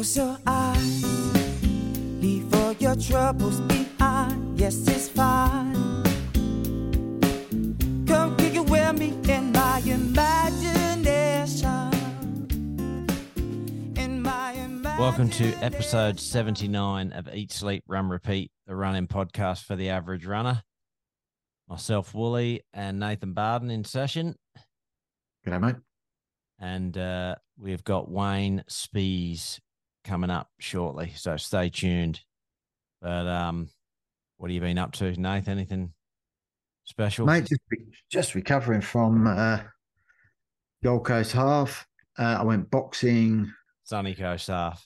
Close your eyes, leave all your troubles behind. Yes, it's fine. Come kick it with me in my imagination. In my imagination. Welcome to episode 79 of Eat, Sleep, Run, Repeat, the running podcast for the average runner. Myself, Wooly, and Nathan Barden in session. G'day, mate. And uh, we've got Wayne Spies coming up shortly. So stay tuned. But um, what have you been up to, Nathan? Anything special? Mate, just, just recovering from uh, Gold Coast half. Uh, I went boxing. Sunny Coast half.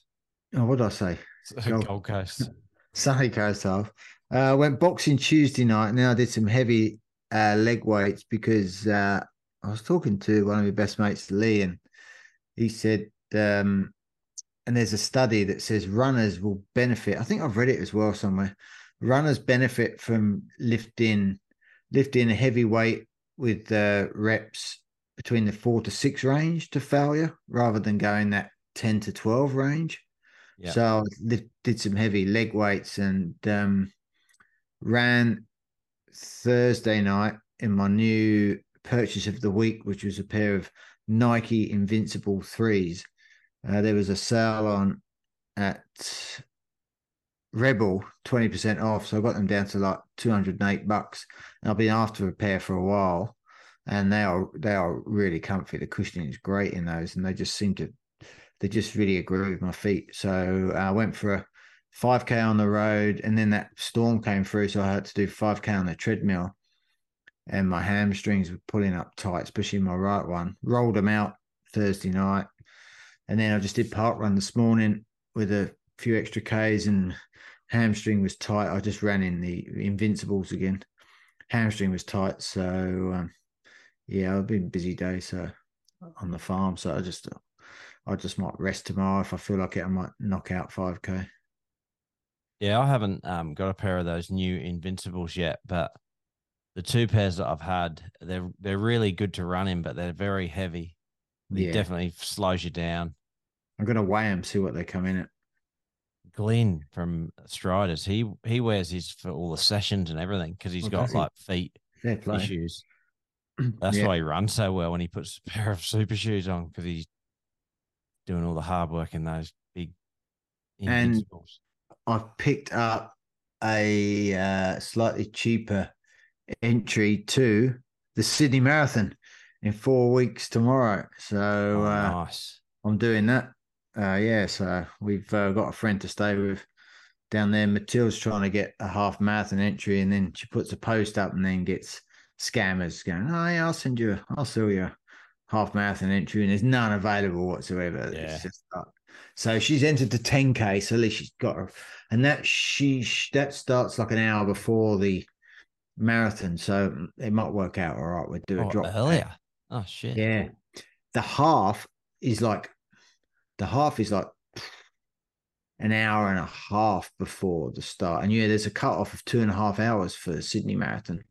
Oh, what did I say? Gold, Gold- Coast. Sunny Coast half. Uh, I went boxing Tuesday night, and then I did some heavy uh, leg weights because uh, I was talking to one of my best mates, Lee, and he said, um, and there's a study that says runners will benefit. I think I've read it as well somewhere. Runners benefit from lifting lifting a heavy weight with uh, reps between the four to six range to failure, rather than going that ten to twelve range. Yeah. So I lift, did some heavy leg weights and um, ran Thursday night in my new purchase of the week, which was a pair of Nike Invincible threes. Uh, there was a sale on at Rebel, twenty percent off, so I got them down to like two hundred and eight bucks. And I've been after a pair for a while, and they are they are really comfy. The cushioning is great in those, and they just seem to they just really agree with my feet. So I went for a 5k on the road, and then that storm came through, so I had to do 5k on the treadmill, and my hamstrings were pulling up tight, especially my right one. Rolled them out Thursday night, and then I just did park run this morning with a few extra k's, and hamstring was tight. I just ran in the Invincibles again. Hamstring was tight, so um, yeah, I've been busy day, so on the farm, so I just I just might rest tomorrow if I feel like it. I might knock out five k. Yeah, I haven't um, got a pair of those new Invincibles yet, but the two pairs that I've had, they're they're really good to run in, but they're very heavy. They Yeah, definitely slows you down. I'm gonna weigh them, see what they come in at. Glenn from Striders, he he wears his for all the sessions and everything because he's Oh, got like feet issues. That's Yeah. why he runs so well when he puts a pair of super shoes on because he's doing all the hard work in those big And- I've picked up a uh, slightly cheaper entry to the Sydney Marathon in four weeks tomorrow. So oh, uh, nice. I'm doing that. Uh, yeah, so we've uh, got a friend to stay with down there. Matilda's trying to get a half marathon entry, and then she puts a post up, and then gets scammers going, "Oh yeah, I'll send you, I'll sell you a half marathon entry," and there's none available whatsoever. Yeah. It's just so she's entered the 10k, so at least she's got her, and that she that starts like an hour before the marathon, so it might work out all right. We'll do a Oh, drop earlier. Oh shit. yeah. The half is like the half is like an hour and a half before the start. And yeah, there's a cut off of two and a half hours for Sydney Marathon.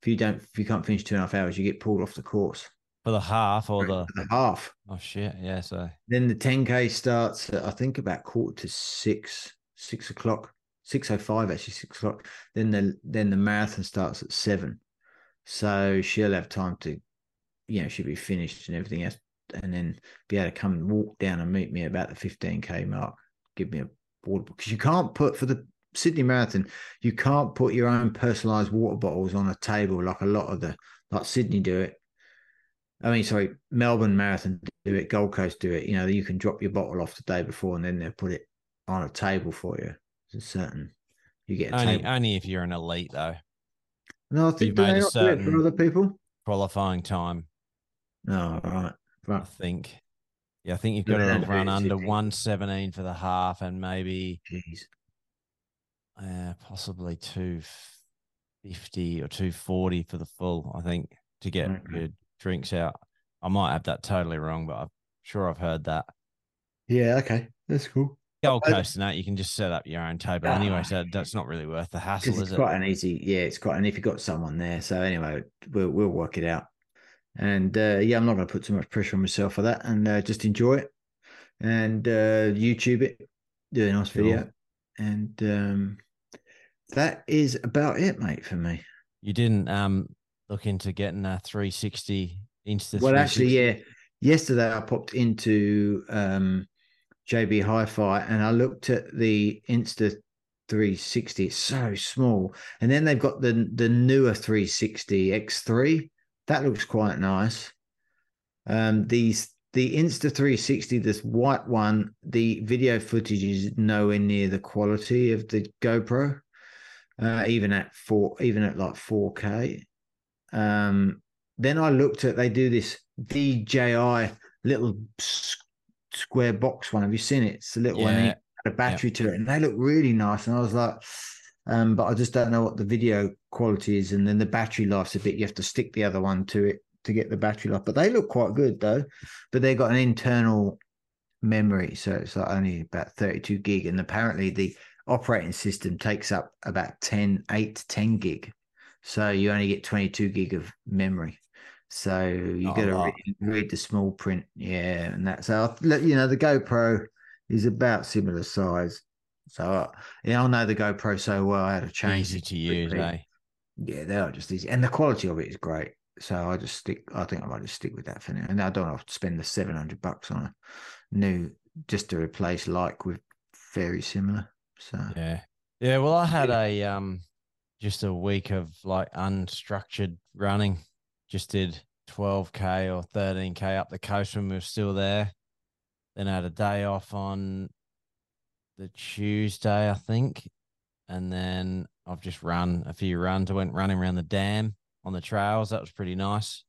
If you don't if you can't finish two and a half hours, you get pulled off the course. For the half or the the half. oh shit. Yeah. So Then the 10K starts at I think about quarter to six, six o'clock, six oh five actually, six o'clock. Then the then the marathon starts at seven. So she'll have time to, you know, she'll be finished and everything else, and then be able to come and walk down and meet me about the 15K mark. Give me a water because you can't put for the Sydney Marathon, you can't put your own personalized water bottles on a table like a lot of the like Sydney do it. I mean, sorry, Melbourne Marathon do it, Gold Coast do it. You know, you can drop your bottle off the day before and then they'll put it on a table for you. It's a certain. You get only table. only if you're an elite though. No, I you've made a it for other people. Qualifying time, No, right. I think. Yeah, I think you've got to run under Sydney. one seventeen for the half and maybe Jeez. uh, possibly two fifty or two forty for the full. I think to get Okay. your drinks out. I might have that totally wrong, but I'm sure I've heard that. Yeah, okay. That's cool. Gold Coast and that you can just set up your own table anyway, Ah, so that's not really worth the hassle, it's is it? It's quite an easy, yeah, it's quite, and if you've got someone there. So anyway, we'll, we'll work it out. And uh, yeah, I'm not going to put too much pressure on myself for that and uh, just enjoy it and uh, YouTube it do a nice Cool. video, and um, that is about it, mate, for me. You didn't um look into getting a 360 Insta. Well, actually, yeah. Yesterday, I popped into um, JB Hi-Fi and I looked at the Insta 360. It's so small, and then they've got the the newer 360 X3. That looks quite nice. Um, these the Insta 360, this white one, the video footage is nowhere near the quality of the GoPro, uh, even at four, even at like 4K. Um, then I looked at they do this DJI little square box one. Have you seen it? It's a little one. Yeah. it had a battery to it, and they look really nice. And I was like, um, but I just don't know what the video quality is, and then the battery life's a bit. You have to stick the other one to it to get the battery life. But they look quite good though. But they've got an internal memory, so it's like only about 32 gig, and apparently the operating system takes up about 10, 8 to 10 gig. So you only get 22 gig of memory. So you got to read, read the small print, yeah, and that's how you know the GoPro is about similar size. So uh, yeah, I know the GoPro so well. I had to change easy to use, eh? Yeah, they are just easy, and the quality of it is great. So I just stick. I think I might just stick with that for now, and I don't have to spend the seven hundred bucks on a new just to replace like with very similar. So Yeah. Yeah. Well, I had a um just a week of like unstructured running. Just did 12k or 13k up the coast when we were still there. Then I had a day off on the Tuesday, I think. And then I've just run a few runs. I went running around the dam on the trails. That was pretty nice.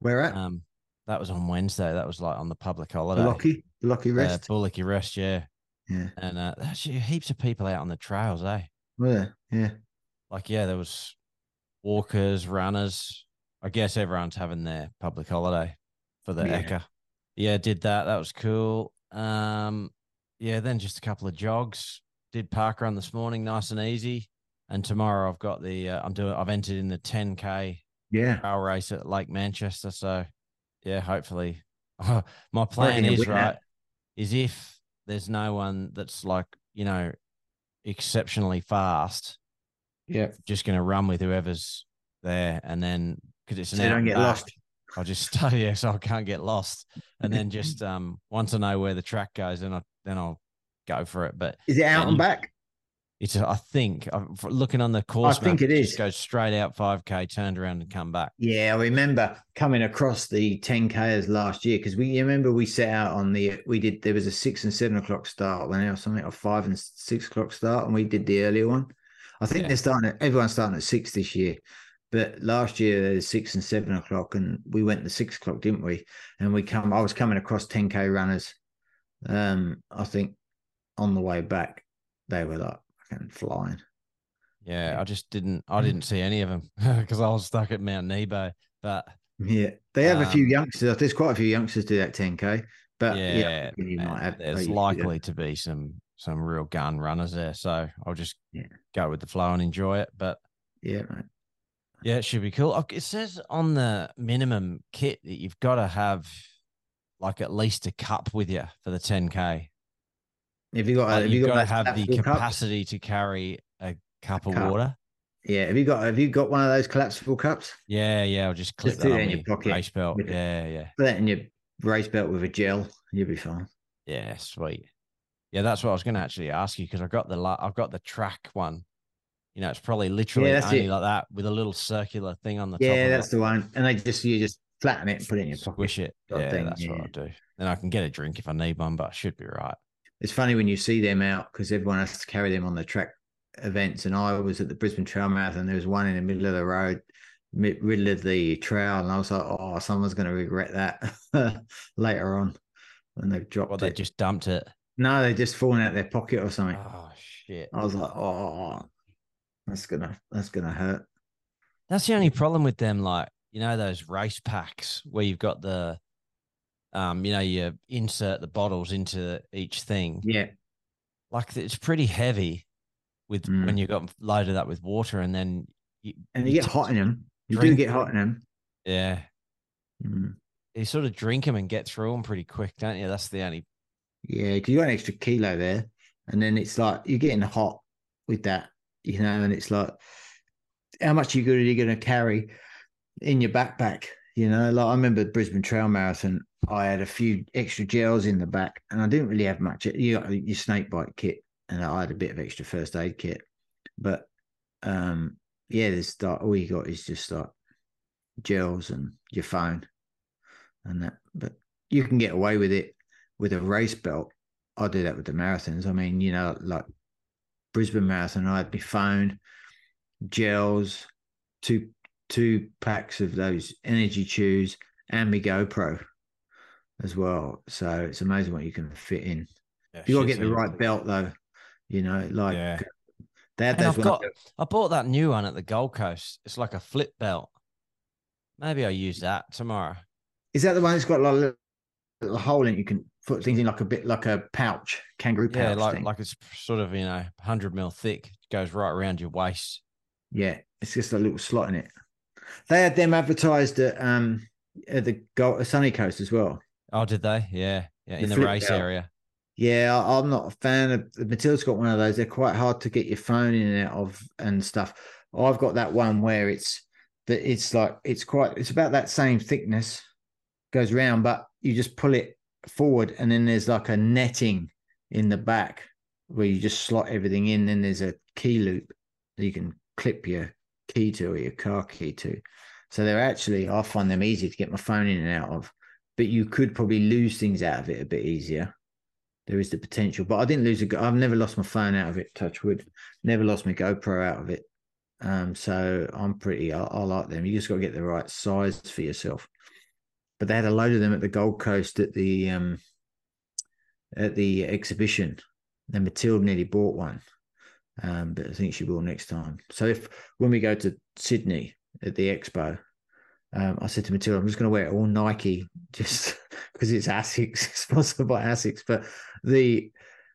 where at? Um, that was on Wednesday. That was like on the public holiday. Lucky, Lucky Uh, Rest. Bullocky Rest, yeah. yeah, And uh, actually heaps of people out on the trails, eh? yeah, yeah. like yeah, there was walkers, runners. I guess everyone's having their public holiday for the Yeah. Ekka. Yeah, did that. That was cool. Um, yeah, then just a couple of jogs. Did park run this morning, nice and easy. And tomorrow I've got the uh, I'm doing I've entered in the 10k Yeah, trail race at Lake Manchester. So yeah, hopefully my plan is right is if there's no one that's like you know exceptionally fast yeah. just going to run with whoever's there, and then because it's an So don't get back, lost. I'll just study yeah, so I can't get lost, and then just um once I know where the track goes, then I then I'll go for it. But Is it out and and back? it's I think uh, I'm looking on the course. I think map, it just goes straight out 5k, turned around and come back. Yeah, I remember coming across the 10Kers last year because we you remember we set out on the we did there was a six and seven o'clock start when was something a five and six o'clock start and we did the earlier one. I think Yeah. they're starting at everyone's starting at six this year. But last year there was six and seven o'clock and we went to six o'clock, didn't we? And we come I was coming across 10K runners. Um, I think on the way back, they were like fucking flying. Yeah. I just didn't. I Mm. didn't see any of them because I was stuck at Mount Nebo. But Yeah, they have a few Um, youngsters. There's quite a few youngsters do that 10k, but yeah, yeah, you might have. there's likely to be some some real gun runners there. So I'll just Yeah. go with the flow and enjoy it. But Yeah, mate. Yeah, it should be cool. It says on the minimum kit that you've got to have like at least a cup with you for the 10k. Have you got? Like, have you've you got got to have the capacity to carry a cup of cup. water. Yeah, have you got? Have you got one of those collapsible cups? Yeah, yeah. I'll just clip Just that in your pocket race belt. with. Yeah, yeah, Put that in your race belt with a gel. You'll be fine. yeah. Sweet. Yeah, that's what I was going to actually ask you because I've got the I've got the track one. You know, it's probably literally that's only it. like that with a little circular thing on the top. Yeah, that's the one. And they just you just flatten it and put it in your pocket. Squish it. Yeah, thing, that's what. I'll do. Then I can get a drink if I need one, but I should be right. It's funny when you see them out because everyone has to carry them on the track events. And I was at the Brisbane Trail Marathon. There was one in the middle of the road, mi- middle of the trail, and I was like, "Oh, someone's going to regret that later on when they've dropped Well, they it." just dumped it. No, they just fallen out their pocket or something. Oh shit. I was like, "Oh, that's gonna that's gonna hurt." That's the only problem with them, like, you know, those race packs where you've got the um, you know, you insert the bottles into each thing. Yeah, Like it's pretty heavy with Mm. when you got loaded up with water and then you, and you get hot in them. You do get hot in them. yeah. Mm. You sort of drink them and get through them pretty quick, don't you? That's the only Yeah, because you got an extra kilo there. and then it's like you're getting hot with that, you know, and it's like how much are you really going to carry in your backpack, you know. Like I remember Brisbane Trail Marathon, I had a few extra gels in the back, and I didn't really have much. You got your snake bite kit, and I had a bit of extra first aid kit, but um, yeah, there's like all you got is just like gels and your phone, and that. But you can get away with it with a race belt. I do that with the marathons. I mean, you know, like Brisbane Marathon, I had my phone, gels, two two packs of those energy chews, and my GoPro as well. So it's amazing what you can fit in. Yeah, You got to get the easy. right belt though. You know, like Yeah. Uh, they had And those. I've ones got, I bought that new one at the Gold Coast. It's like a flip belt. Maybe I'll use that tomorrow. Is that the one that's got like a little, little hole in it? You can put things in like a bit like a pouch, kangaroo pouch Yeah, like thing. like it's sort of you know hundred mil thick. Goes right around your waist. yeah, it's just a little slot in it. They had them advertised at um at the Gold, Sunny Coast as well. Oh, did they? Yeah, yeah. In the flip race area. Yeah, I'm not a fan of Matilda's got one of those. They're quite hard to get your phone in and out of and stuff. I've got that one where it's that it's like it's quite it's about that same thickness, goes round, but you just pull it forward and then there's like a netting in the back where you just slot everything in. Then there's a key loop that you can clip your key to or your car key to. So they're actually I find them easy to get my phone in and out of. But you could probably lose things out of it a bit easier there is the potential. But I didn't lose a. I've never lost my phone out of it. Touch wood. Never lost my GoPro out of it. Um, so I'm pretty. I, I like them. You just got to get the right size for yourself. But they had a load of them at the Gold Coast at the um at the exhibition. And Matilda nearly bought one, um, but I think she will next time. So if when we go to Sydney at the expo, um, I said to Matilda, I'm just going to wear all Nike, just because it's Asics, it's sponsored by Asics. But the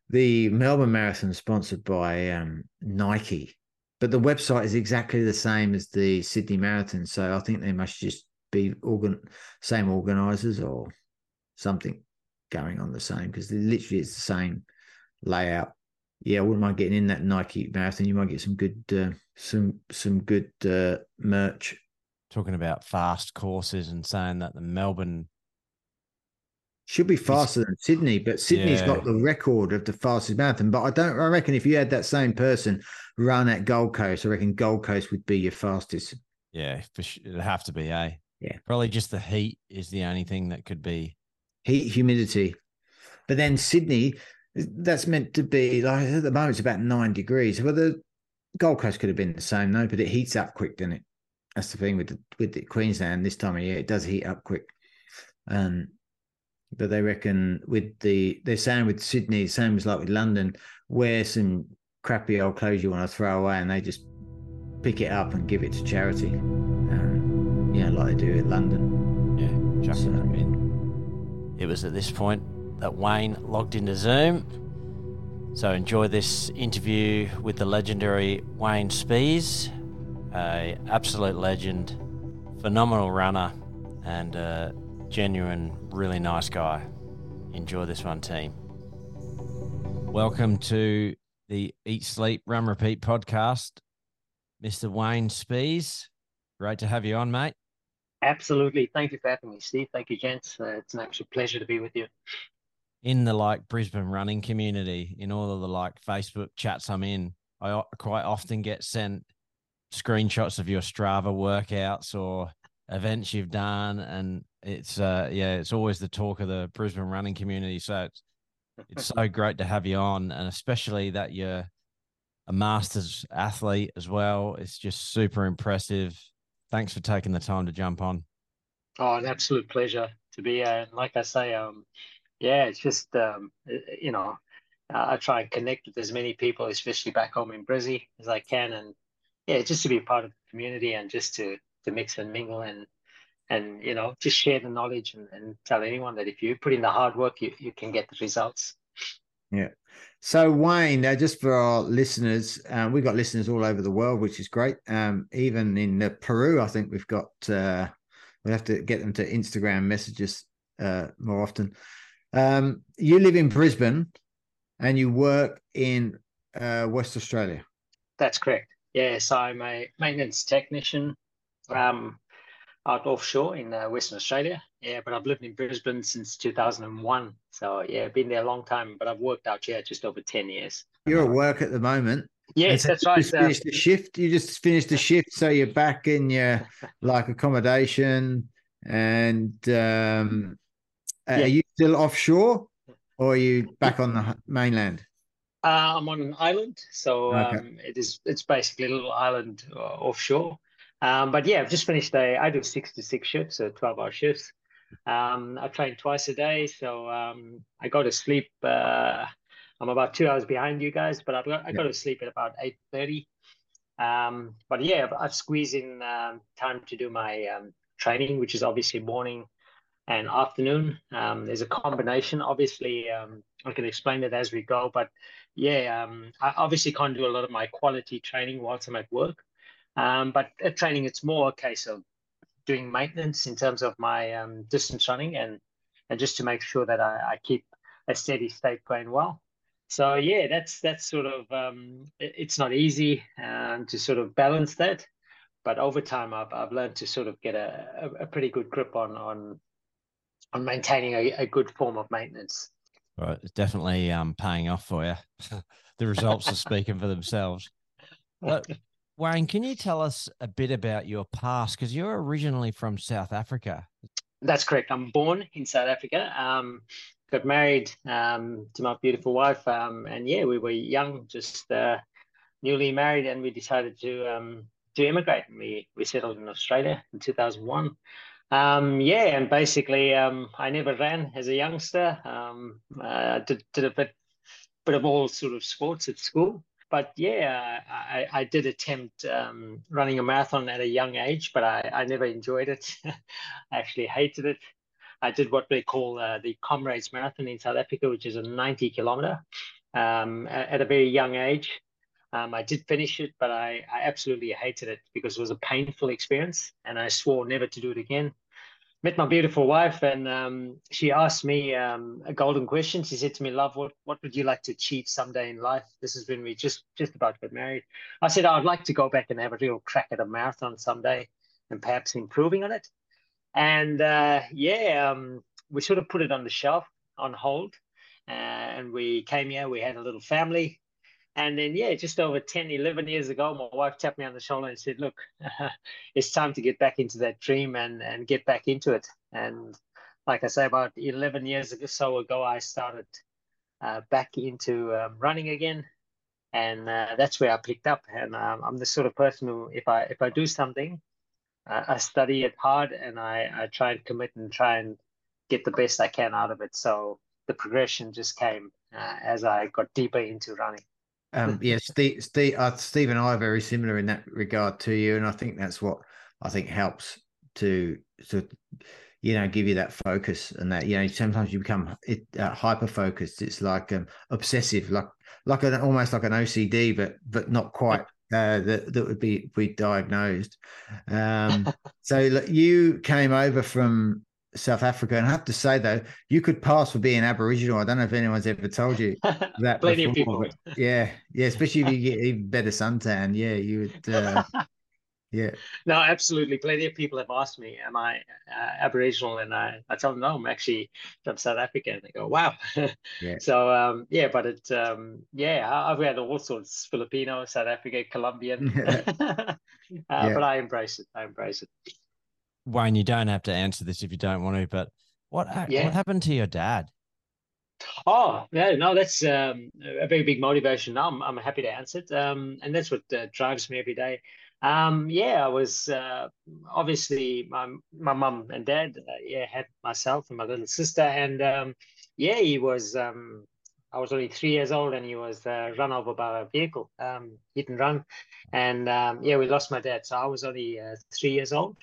the Melbourne Marathon is sponsored by um, Nike, but the website is exactly the same as the Sydney Marathon. So I think they must just be organ same organisers or something going on the same because literally it's the same layout. Yeah, I wouldn't mind getting in that Nike marathon. You might get some good uh, some some good uh, merch. Talking about fast courses and saying that the Melbourne. Should be faster than Sydney, but Sydney's Yeah. got the record of the fastest marathon. But I don't. I reckon if you had that same person run at Gold Coast, I reckon Gold Coast would be your fastest. Yeah, for sure, it'd have to be, eh? Yeah. Probably just the heat is the only thing that could be. heat humidity. But then Sydney, that's meant to be like at the moment it's about nine degrees. Well, the Gold Coast could have been the same, no, but it heats up quick, doesn't it? That's the thing with the, with the Queensland this time of year, it does heat up quick. Um, but they reckon with the they're saying with Sydney, same as like with London, wear some crappy old clothes you want to throw away, and they just pick it up and give it to charity. Um, yeah, like they do at London. Yeah, chucking So- in. It was at this point that Wayne logged into Zoom. So enjoy this interview with the legendary Wayne Spies, a absolute legend, phenomenal runner, and a genuine, really nice guy. Enjoy this one, team. Welcome to the Eat, Sleep, Run, Repeat podcast, Mr. Wayne Spies. Great to have you on, mate. Absolutely. Thank you for having me, Steve. Thank you, gents. Uh, it's an absolute pleasure to be with you. In the like Brisbane running community, in all of the like Facebook chats I'm in, I quite often get sent screenshots of your Strava workouts or events you've done, and it's uh yeah, it's always the talk of the Brisbane running community. So it's it's so great to have you on, and especially that you're a masters athlete as well. It's just super impressive. Thanks for taking the time to jump on. Oh, an absolute pleasure to be here. And like I say, um, yeah, it's just um, uh, you know, I try and connect with as many people, especially back home in Brizzy, as I can, and yeah, just to be part of the community and just to to mix and mingle and and you know, just share the knowledge and, and tell anyone that if you put in the hard work, you, you can get the results. Yeah. So Wayne, uh, just for our listeners, uh, we've got listeners all over the world, which is great. Um, even in uh, Peru, I think we've got. Uh, we have to get them to Instagram messages uh, more often. Um, you live in Brisbane. and you work in uh, West Australia. That's correct. Yeah, so I'm a maintenance technician um, out offshore in uh, Western Australia. Yeah, but I've lived in Brisbane since 2001. So yeah, been there a long time, but I've worked out here just over 10 years. You're at work at the moment. Yes, so that's you right. Just uh, finished the shift. You just finished the shift, so you're back in your like accommodation. And um, Yeah. are you still offshore, or are you back on the mainland? Uh, I'm on an island, so Okay. um, it is. It's basically a little island uh, offshore. Um, but yeah, I've just finished a. I do six to six shifts, so twelve-hour shifts. Um, I train twice a day, so um, I go to sleep. Uh, I'm about two hours behind you guys, but I've got, I go to sleep at about eight thirty. Um, but yeah, I've, I've squeezed in um, time to do my um, training, which is obviously morning and afternoon. Um, there's a combination. Obviously, um, I can explain it as we go, but yeah, um, I obviously can't do a lot of my quality training whilst I'm at work. Um, but at training, it's more a case of doing maintenance in terms of my um, distance running and and just to make sure that I, I keep a steady state going well. So yeah, that's that's sort of um, it- it's not easy to sort of balance that, but over time I've I've learned to sort of get a, a, a pretty good grip on on on maintaining a, a good form of maintenance. Right, it's definitely um, paying off for you. the results are speaking for themselves. But Wayne, can you tell us a bit about your past? Because you're originally from South Africa. That's correct. I'm born in South Africa. Um, got married um, to my beautiful wife, um, and yeah, we were young, just uh, newly married, and we decided to um, to immigrate. And we we settled in Australia in 2001. Um, yeah, and basically, um, I never ran as a youngster. Um, uh, did did a bit bit of all sort of sports at school. But yeah, I, I did attempt um, running a marathon at a young age, but I, I never enjoyed it. I actually hated it. I did what they call uh, the Comrades Marathon in South Africa, which is a 90 kilometer um, a- at a very young age. Um, I did finish it, but I, I absolutely hated it because it was a painful experience and I swore never to do it again. Met my beautiful wife, and um, she asked me um, a golden question. She said to me, "Love, what what would you like to achieve someday in life?" This is when we just just about get married. I said, "I'd like to go back and have a real crack at a marathon someday, and perhaps improving on it." And uh, yeah, um, we sort of put it on the shelf, on hold, uh, and we came here. We had a little family, and then yeah, just over 10, 11 years ago, my wife tapped me on the shoulder and said, "Look, it's time to get back into that dream and and get back into it." And like I say, about 11 years or so ago, I started uh, back into um, running again, and uh, that's where I picked up. And um, I'm the sort of person who, if I if I do something, uh, I study it hard and I I try and commit and try and get the best I can out of it. So the progression just came uh, as I got deeper into running. Um, yeah, Steve, Steve, uh, Steve and I are very similar in that regard to you, and I think that's what I think helps to to you know give you that focus and that you know sometimes you become it uh, hyper focused. It's like um, obsessive, like like an almost like an OCD, but but not quite. Uh, that that would be be diagnosed. Um, so like, you came over from South Africa, and I have to say though, you could pass for being Aboriginal. I don't know if anyone's ever told you that Plenty of people. yeah, yeah, especially if you get even better suntan. Yeah, you would. Uh, yeah, No, absolutely. Plenty of people have asked me, "Am I uh, Aboriginal?" And I, I tell them, "No, I'm actually from South Africa." And they go, "Wow." Yeah. So, um, yeah, but it, um, yeah, I've had all sorts: Filipino, South Africa, Colombian. uh, But I embrace it. I embrace it. Wayne, you don't have to answer this if you don't want to, but what Yeah. what happened to your dad? Oh, yeah, no, that's um, a very big motivation. Now I'm, I'm happy to answer it. Um, and that's what uh, drives me every day. Um, yeah, I was uh, obviously my my mum and dad, uh, yeah, had myself and my little sister, and um, yeah, he was. Um, I was only three years old, and he was uh, run over by a vehicle, um, hit and run, and um, yeah, we lost my dad. So I was only uh, three years old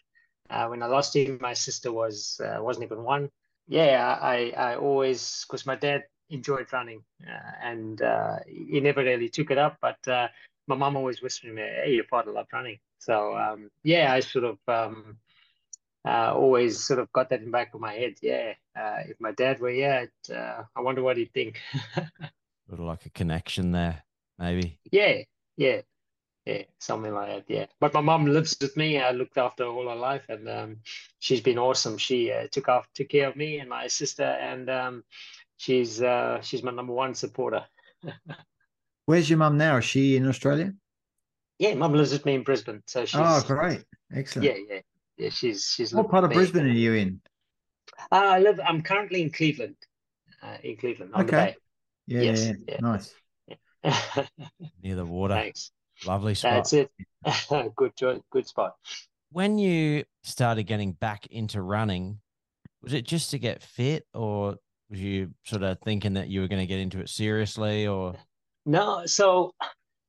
uh, when I lost him. My sister was uh, wasn't even one yeah, I I always because my dad enjoyed running uh, and uh, he never really took it up, but uh, my mum always whispered to me, "Hey, your father loved running." So um, yeah, I sort of um, uh, always sort of got that in the back of my head. Yeah, uh, if my dad were here, it, uh, I wonder what he'd think. sort of like a connection there, maybe. Yeah, yeah, yeah, something like that. Yeah, but my mom lives with me. I looked after her all her life, and um, she's been awesome. She uh, took off, took care of me and my sister, and um, she's uh, she's my number one supporter. Where's your mum now? Is she in Australia? Yeah, mum lives with me in Brisbane, so she's Oh, great. Excellent. yeah, yeah, yeah. She's she's What part of with me. Brisbane are you in? Uh, I live. I'm currently in Cleveland. Uh, in Cleveland on Okay. Yeah, yeah, Yes, yeah. yeah. Nice. the. Near the water. Thanks. Lovely spot. That's it. good. Good spot. When you started getting back into running, was it just to get fit or was you sort of thinking that you were going to get into it seriously or No, so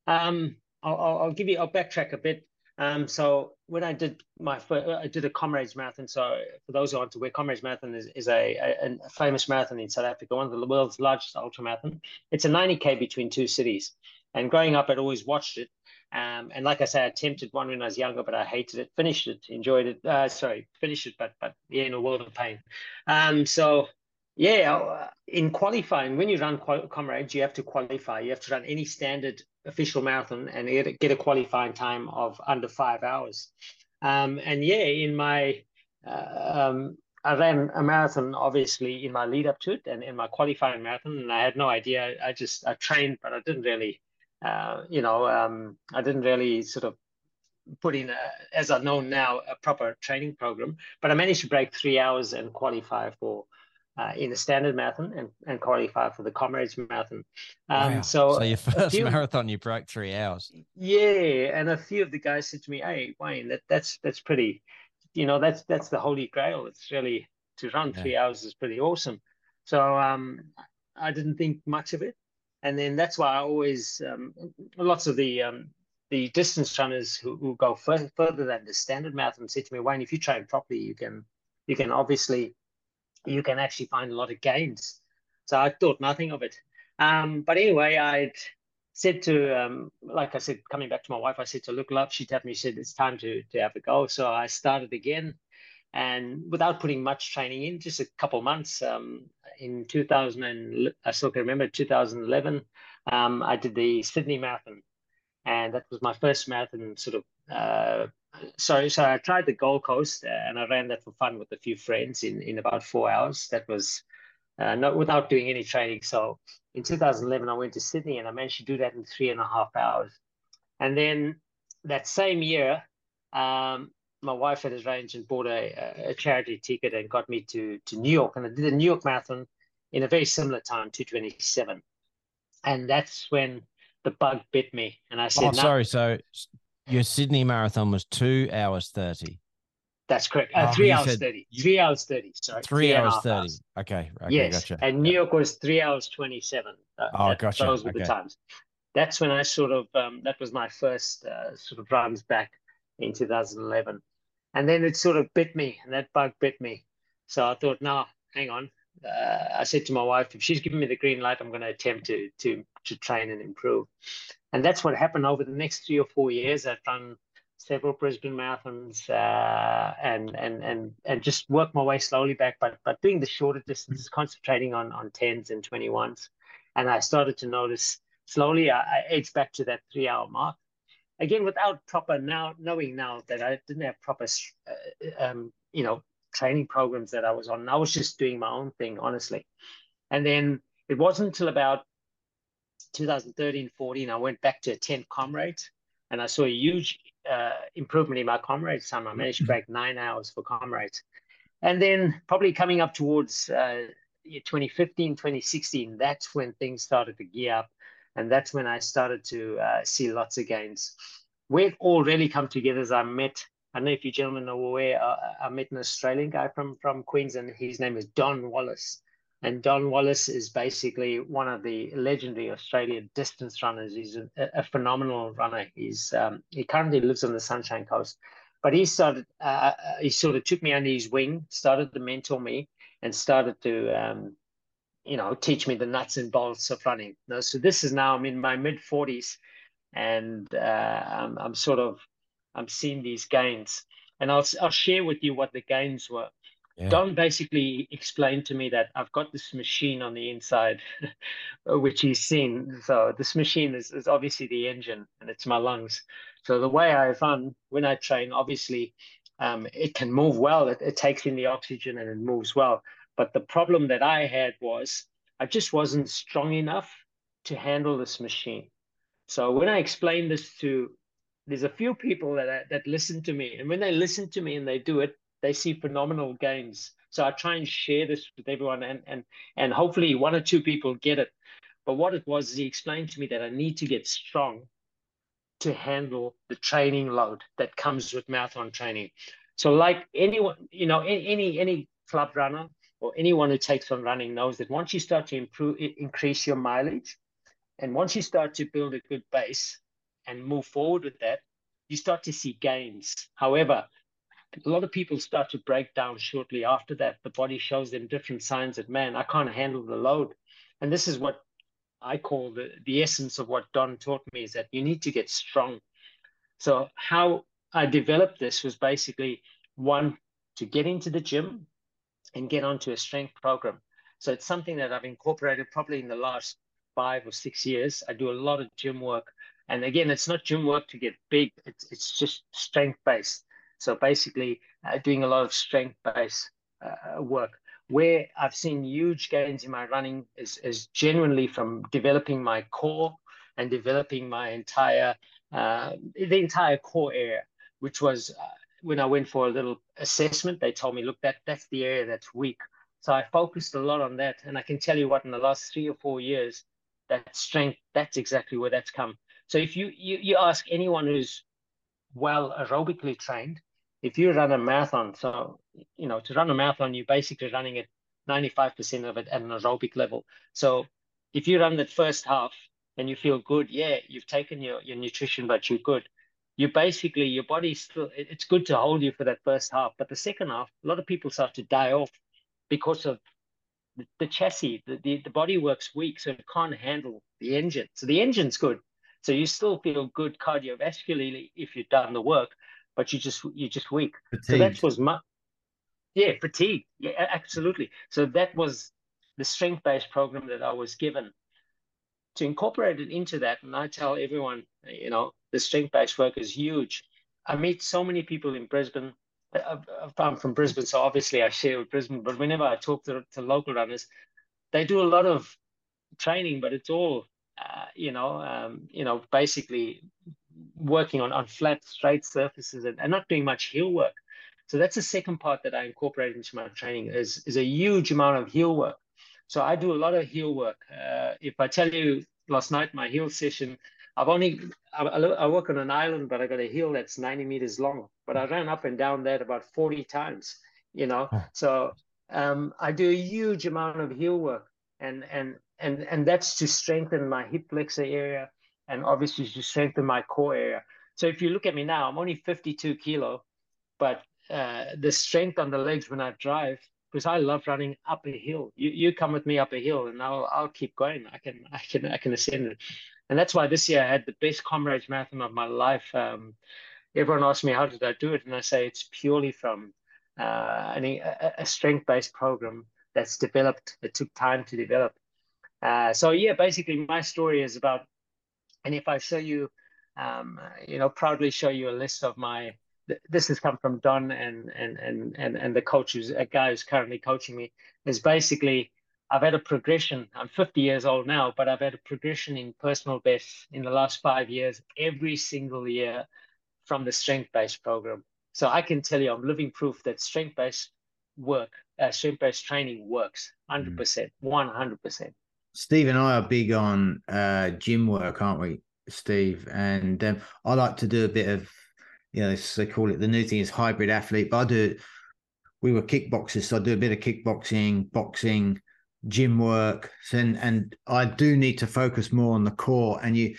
um, I'll, I'll give you. I'll backtrack a bit. Um, so when I did my first, I did a Comrades Marathon. So for those who aren't aware, Comrades Marathon is, is a, a, a famous marathon in South Africa, one of the world's largest ultra marathon. It's a 90k between two cities. And growing up, I'd always watched it. Um, and like I said, I attempted one when I was younger, but I hated it. Finished it, enjoyed it. Uh, sorry, finished it, but but yeah, in a world of pain. Um, so yeah, uh, in qualifying, when you run comrades, you have to qualify. You have to run any standard official marathon and get a, get a qualifying time of under five hours. Um, and yeah, in my uh, um, I ran a marathon obviously in my lead up to it and in my qualifying marathon, and I had no idea. I just I trained, but I didn't really, uh, you know, um, I didn't really sort of put in, a, as I know now, a proper training program. But I managed to break three hours and qualify for uh, in the standard marathon and, and qualify for the comrades marathon. Um, Wow. So, your first few- marathon you broke three hours yeah, and a few of the guys said to me, "Hey, Wayne, that that's that's pretty, you know, that's that's the holy grail. It's really to run Yeah. three hours is pretty awesome." So um, I didn't think much of it, and then that's why I always um, lots of the um, the distance runners who, who go fur- further than the standard marathon said to me, "Wayne, if you train properly, you can you can obviously you can actually find a lot of gains." So I thought nothing of it. Um, but anyway, I'd said to, um, like I said, coming back to my wife, I said to look, love, she tapped me, she said, it's time to, to have a go. So I started again and without putting much training in, just a couple months um, in 2000, and I still can remember 2011, um, I did the Sydney Marathon. And that was my first marathon sort of, uh, sorry, so I tried the Gold Coast uh, and I ran that for fun with a few friends in, in about four hours. That was uh, not without doing any training. So in 2011, I went to Sydney and I managed to do that in three and a half hours. And then that same year, um, my wife had arranged and bought a, a charity ticket and got me to, to New York. And I did a New York Marathon in a very similar time, 227. And that's when the bug bit me. And I said, oh "No, sorry so your sydney marathon was two hours 30 that's correct. Uh, Oh, three hours said 30. you- Three hours 30. Sorry. three a hours half 30 okay okay yes, gotcha and New York was three hours twenty-seven. Uh, Oh, that- gotcha, Those were okay. the times. That's when I sort of um, that was my first uh, sort of runs back in 2011, and then it sort of bit me, and that bug bit me. So I thought, no, hang on. Uh, I said to my wife, if she's giving me the green light, I'm going to attempt to to to train and improve. And that's what happened over the next three or four years. I've done several Brisbane marathons uh, and and and and just work my way slowly back, but but doing the shorter distances, concentrating on on tens and twenty ones, and I started to notice slowly I, I edged back to that three hour mark. Again, without proper now knowing now that I didn't have proper, uh, um, you know, training programs that I was on. I was just doing my own thing, honestly. And then it wasn't until about 2013, 14, I went back to attend comrades and I saw a huge uh, improvement in my comrades time. I managed to break nine hours for comrades. And then probably coming up towards uh, 2015, 2016, that's when things started to gear up. And that's when I started to uh, see lots of gains. It all really come together is I met, I know if you gentlemen are aware, uh, I met an Australian guy from, from Queensland. His name is Don Wallace. And Don Wallace is basically one of the legendary Australian distance runners. He's a, a phenomenal runner. He's um, he currently lives on the Sunshine Coast, but he started. Uh, he sort of took me under his wing, started to mentor me, and started to, um, you know, teach me the nuts and bolts of running. So this is now I'm in my mid forties, and uh, I'm, I'm sort of I'm seeing these gains, and I'll I'll share with you what the gains were. yeah. Don basically explained to me that I've got this machine on the inside, which he's seen. So this machine is, is obviously the engine and it's my lungs. So the way I run when I train, obviously, um, it can move well. It, it takes in the oxygen and it moves well. But the problem that I had was I just wasn't strong enough to handle this machine. So when I explained this to, there's a few people that that listen to me, and when they listen to me and they do it, they see phenomenal gains. So I try and share this with everyone, and and and hopefully one or two people get it. But what it was, is he explained to me that I need to get strong to handle the training load that comes with marathon training. So, like anyone, you know, any any club runner or anyone who takes on running knows that once you start to improve, increase your mileage, and once you start to build a good base and move forward with that, you start to see gains. However, a lot of people start to break down shortly after that. The body shows them different signs that, man, I can't handle the load. And this is what I call the, the essence of what Don taught me is that you need to get strong. So, how I developed this was basically one, to get into the gym and get onto a strength program. So, it's something that I've incorporated probably in the last five or six years. I do a lot of gym work. And again, it's not gym work to get big, it's, it's just strength based. So basically, uh, doing a lot of strength based uh, work. Where I've seen huge gains in my running is, is genuinely from developing my core and developing my entire uh, the entire core area, which was uh, when I went for a little assessment. They told me, look, that that's the area that's weak. So I focused a lot on that, and I can tell you what, in the last three or four years, that strength, that's exactly where that's come. So if you you, you ask anyone who's well aerobically trained, if you run a marathon, so you know to run a marathon, you're basically running at 95% of it at an aerobic level. So if you run that first half and you feel good, yeah, you've taken your, your nutrition, but you're good. You basically your body still it's good to hold you for that first half, but the second half, a lot of people start to die off because of the, the chassis, the, the, the body works weak, so it can't handle the engine. So the engine's good. So you still feel good cardiovascularly if you've done the work, but you just you're just weak. Fatigued. So that was my yeah fatigue. Yeah, absolutely. So that was the strength based program that I was given to incorporate it into that. And I tell everyone, you know, the strength based work is huge. I meet so many people in Brisbane. I'm from Brisbane, so obviously I share with Brisbane. But whenever I talk to, to local runners, they do a lot of training, but it's all, uh, you know, um, you know, basically working on, on flat, straight surfaces and, and not doing much heel work. So that's the second part that I incorporate into my training is, is a huge amount of heel work. So I do a lot of heel work. Uh, if I tell you last night, my heel session, I've only, I, I, work on an island, but I got a heel that's 90 meters long, but I ran up and down that about 40 times, you know? So um, I do a huge amount of heel work and, and, and, and that's to strengthen my hip flexor area, and obviously to strengthen my core area. So if you look at me now, I'm only 52 kilo, but uh, the strength on the legs when I drive, because I love running up a hill. You you come with me up a hill, and I'll I'll keep going. I can I can I can ascend it, and that's why this year I had the best comrades marathon of my life. Um, everyone asks me how did I do it, and I say it's purely from uh, a, a strength based program that's developed. It took time to develop. Uh, so yeah, basically my story is about and if I show you, um, you know, proudly show you a list of my, this has come from Don and and and and and the coach who's a guy who's currently coaching me. Is basically I've had a progression. I'm 50 years old now, but I've had a progression in personal best in the last five years, every single year from the strength based program. So I can tell you, I'm living proof that strength based work, uh, strength based training works 100%, mm. 100%. Steve and I are big on uh, gym work, aren't we, Steve? And um, I like to do a bit of, you know, they call it the new thing is hybrid athlete, but I do. We were kickboxers, so I do a bit of kickboxing, boxing, gym work, and and I do need to focus more on the core. And you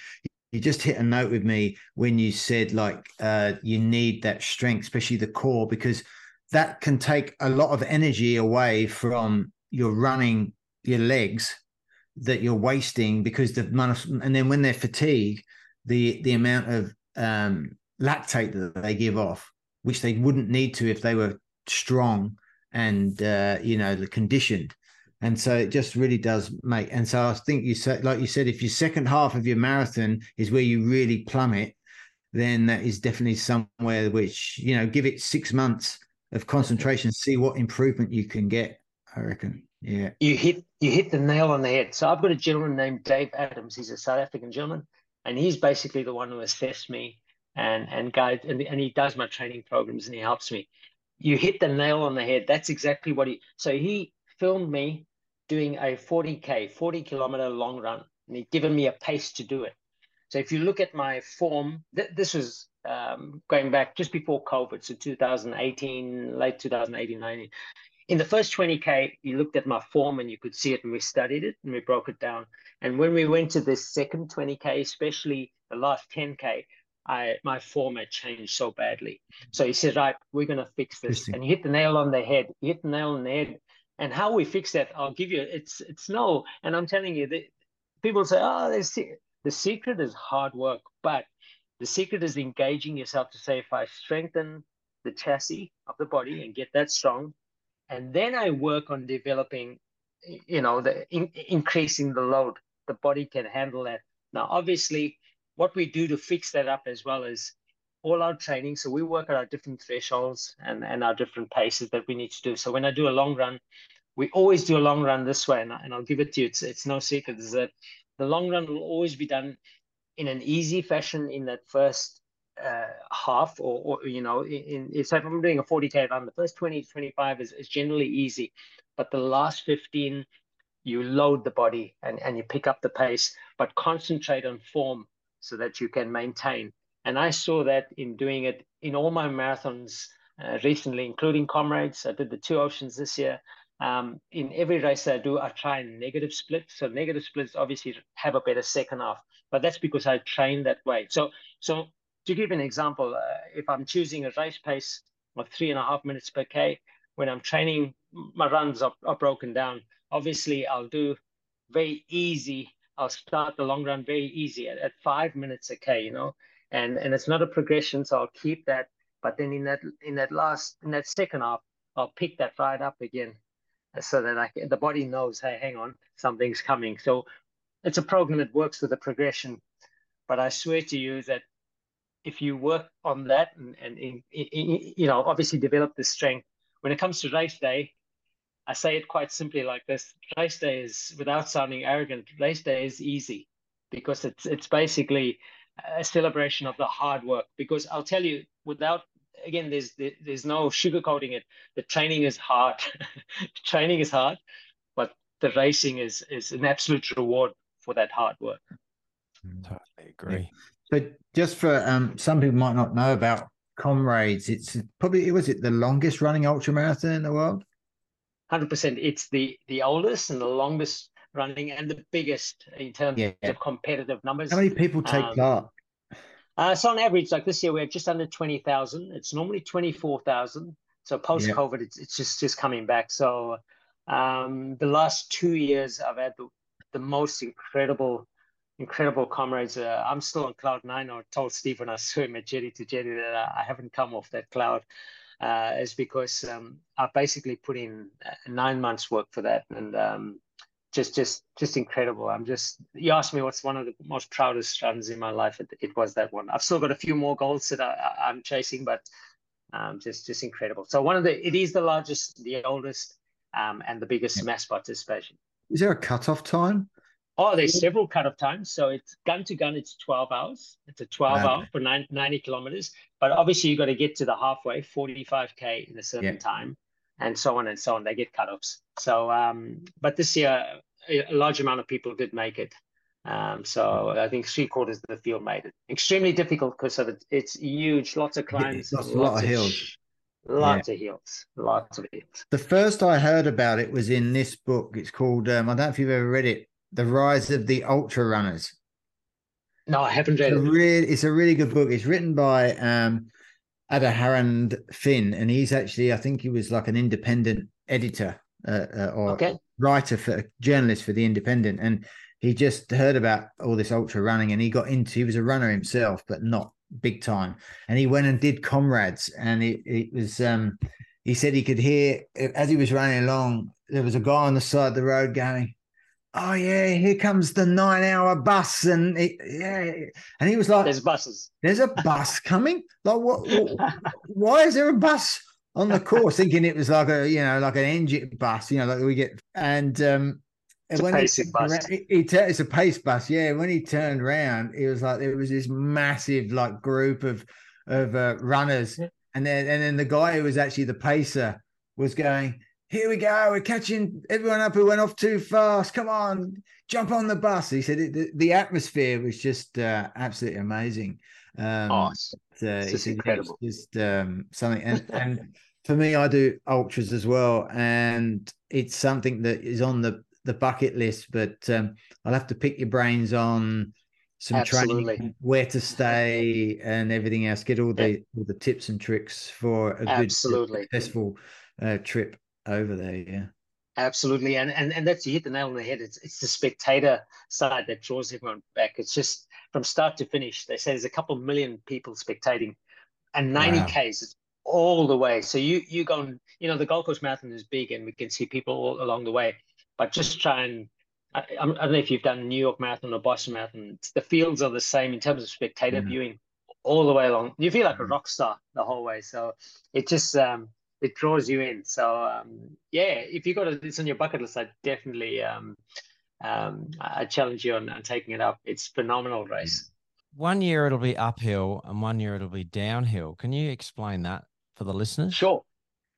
you just hit a note with me when you said like uh, you need that strength, especially the core, because that can take a lot of energy away from your running your legs that you're wasting because the and then when they're fatigued, the the amount of um, lactate that they give off, which they wouldn't need to if they were strong, and uh, you know the conditioned. And so it just really does make and so i think you said like you said if your second half of your marathon is where you really plummet then that is definitely somewhere which you know give it six months of concentration see what improvement you can get i reckon. Yeah. You hit you hit the nail on the head. So i've got a gentleman named dave adams. He's a south african gentleman and he's basically the one who assessed me and and guide and, and he does my training programs and he helps me. You hit the nail on the head. That's exactly what he so he filmed me doing a 40k 40 kilometer long run and he'd given me a pace to do it. So if you look at my form th- this was um, going back just before covid so 2018 late 2018 19 in the first 20k you looked at my form and you could see it and we studied it and we broke it down. And when we went to this second 20k especially the last 10k I my form had changed so badly. So he said, right, we're gonna fix this. And he hit the nail on the head. He hit the nail on the head. And how we fix that, I'll give you it's it's no. And I'm telling you that people say, oh, the secret is hard work, but the secret is engaging yourself to say, if I strengthen the chassis of the body and get that strong, and then I work on developing, you know, the in, increasing the load, the body can handle that. Now, obviously, what we do to fix that up as well is all our training. So we work at our different thresholds and, and our different paces that we need to do. So when I do a long run, we always do a long run this way, and, and I'll give it to you. It's it's no secret is that the long run will always be done in an easy fashion in that first uh, half, or, or you know, in, in so if I'm doing a 40k run, the first 20 to 25 is, is generally easy, but the last 15 you load the body and, and you pick up the pace, but concentrate on form so that you can maintain. And I saw that in doing it in all my marathons uh, recently, including Comrades. I did the two oceans this year. Um, in every race I do, I try negative split. So negative splits obviously have a better second half, but that's because I train that way. So, so to give an example, uh, if I'm choosing a race pace of three and a half minutes per k, when I'm training, my runs are, are broken down. Obviously, I'll do very easy I'll start the long run very easy at, at five minutes a k, you know, and and it's not a progression, so I'll keep that. But then in that in that last in that second half, I'll pick that right up again, uh, so that I the body knows, hey, hang on, something's coming. So it's a program that works with a progression. But I swear to you that if you work on that and, and in, in, you know obviously develop the strength when it comes to race day I say it quite simply like this: race day is, without sounding arrogant, race day is easy because it's it's basically a celebration of the hard work. Because I'll tell you, without again, there's there's no sugarcoating it. The training is hard. training is hard, but the racing is is an absolute reward for that hard work. Totally agree. Yeah. So just for um, some people might not know about comrades, it's probably was it the longest running ultra marathon in the world? Hundred percent. It's the the oldest and the longest running and the biggest in terms yeah. of competitive numbers. How many people take um, part? Uh, so on average, like this year, we're just under twenty thousand. It's normally twenty four thousand. So post COVID, yeah. it's it's just just coming back. So um, the last two years, I've had the, the most incredible incredible comrades. Uh, I'm still on cloud nine. I told Steve when I swim at jetty to jetty that I haven't come off that cloud uh, is because um, I basically put in uh, nine months work for that, and um, just just just incredible. I'm just you asked me what's one of the most proudest runs in my life. It, it was that one. I've still got a few more goals that I, am chasing, but um, just just incredible. So one of the it is the largest, the oldest, um, and the biggest mass participation. Is there a cutoff time? Oh, there's several cut-off times. So it's gun to gun, it's 12 hours. It's a 12 okay. hour for 90 kilometers. But obviously, you've got to get to the halfway, 45K in a certain yeah. time, and so on and so on. They get cutoffs. So, um, but this year, a large amount of people did make it. Um, so I think three quarters of the field made it. Extremely difficult because of it. It's huge, lots of climbs, lots, a lot of hills. Lots yeah. of hills, lots of hills. The first I heard about it was in this book. It's called, um, I don't know if you've ever read it, the Rise of the Ultra Runners. No, I haven't read it's it. Really, it's a really good book. It's written by um, Adharanand Finn, and he's actually, I think he was like an independent editor uh, uh, or okay. writer for journalist for the Independent, and he just heard about all this ultra running, and he got into. He was a runner himself, but not big time, and he went and did comrades, and it, it was. Um, he said he could hear as he was running along. There was a guy on the side of the road going, "Oh yeah, here comes the nine-hour bus," and it, yeah, and he was like, There's buses. "There's a bus coming? Like what? what why is there a bus on the course?" Thinking it was like a you know like an engine bus, you know, like we get and. um It's a when he pacing bus. around- he, he tur- it's a pace bus, yeah. When he turned around, it was like there was this massive like group of of uh, runners, Yeah. and then and then the guy who was actually the pacer was going, "Here we go, we're catching everyone up who went off too fast. Come on, jump on the bus." He said it, the, the atmosphere was just uh, absolutely amazing. Um, Oh, it's- uh, It's just incredible. It's just um, something, and, and for me, I do ultras as well, and it's something that is on the the bucket list. But um, I'll have to pick your brains on some Absolutely. training, where to stay, and everything else. Get all the all the tips and tricks for a good, Absolutely. successful uh, trip over there. Yeah. Absolutely, and and and that's you hit the nail on the head. It's it's the spectator side that draws everyone back. It's just from start to finish. They say there's a couple million people spectating, and 90 Wow. k's all the way. So you you go and you know the Gold Coast Marathon is big, and we can see people all along the way. But just try and I, I'm- don't know if you've done New York Marathon or Boston Marathon. It's, the fields are the same in terms of spectator Mhm. viewing all the way along. You feel like a Mhm. rock star the whole way. So it just um, it draws you in. So um, yeah, if you've got it, it's on your bucket list. I definitely um, um, I challenge you on, on taking it up. It's phenomenal race. One year it'll be uphill and one year it'll be downhill. Can you explain that for the listeners? Sure,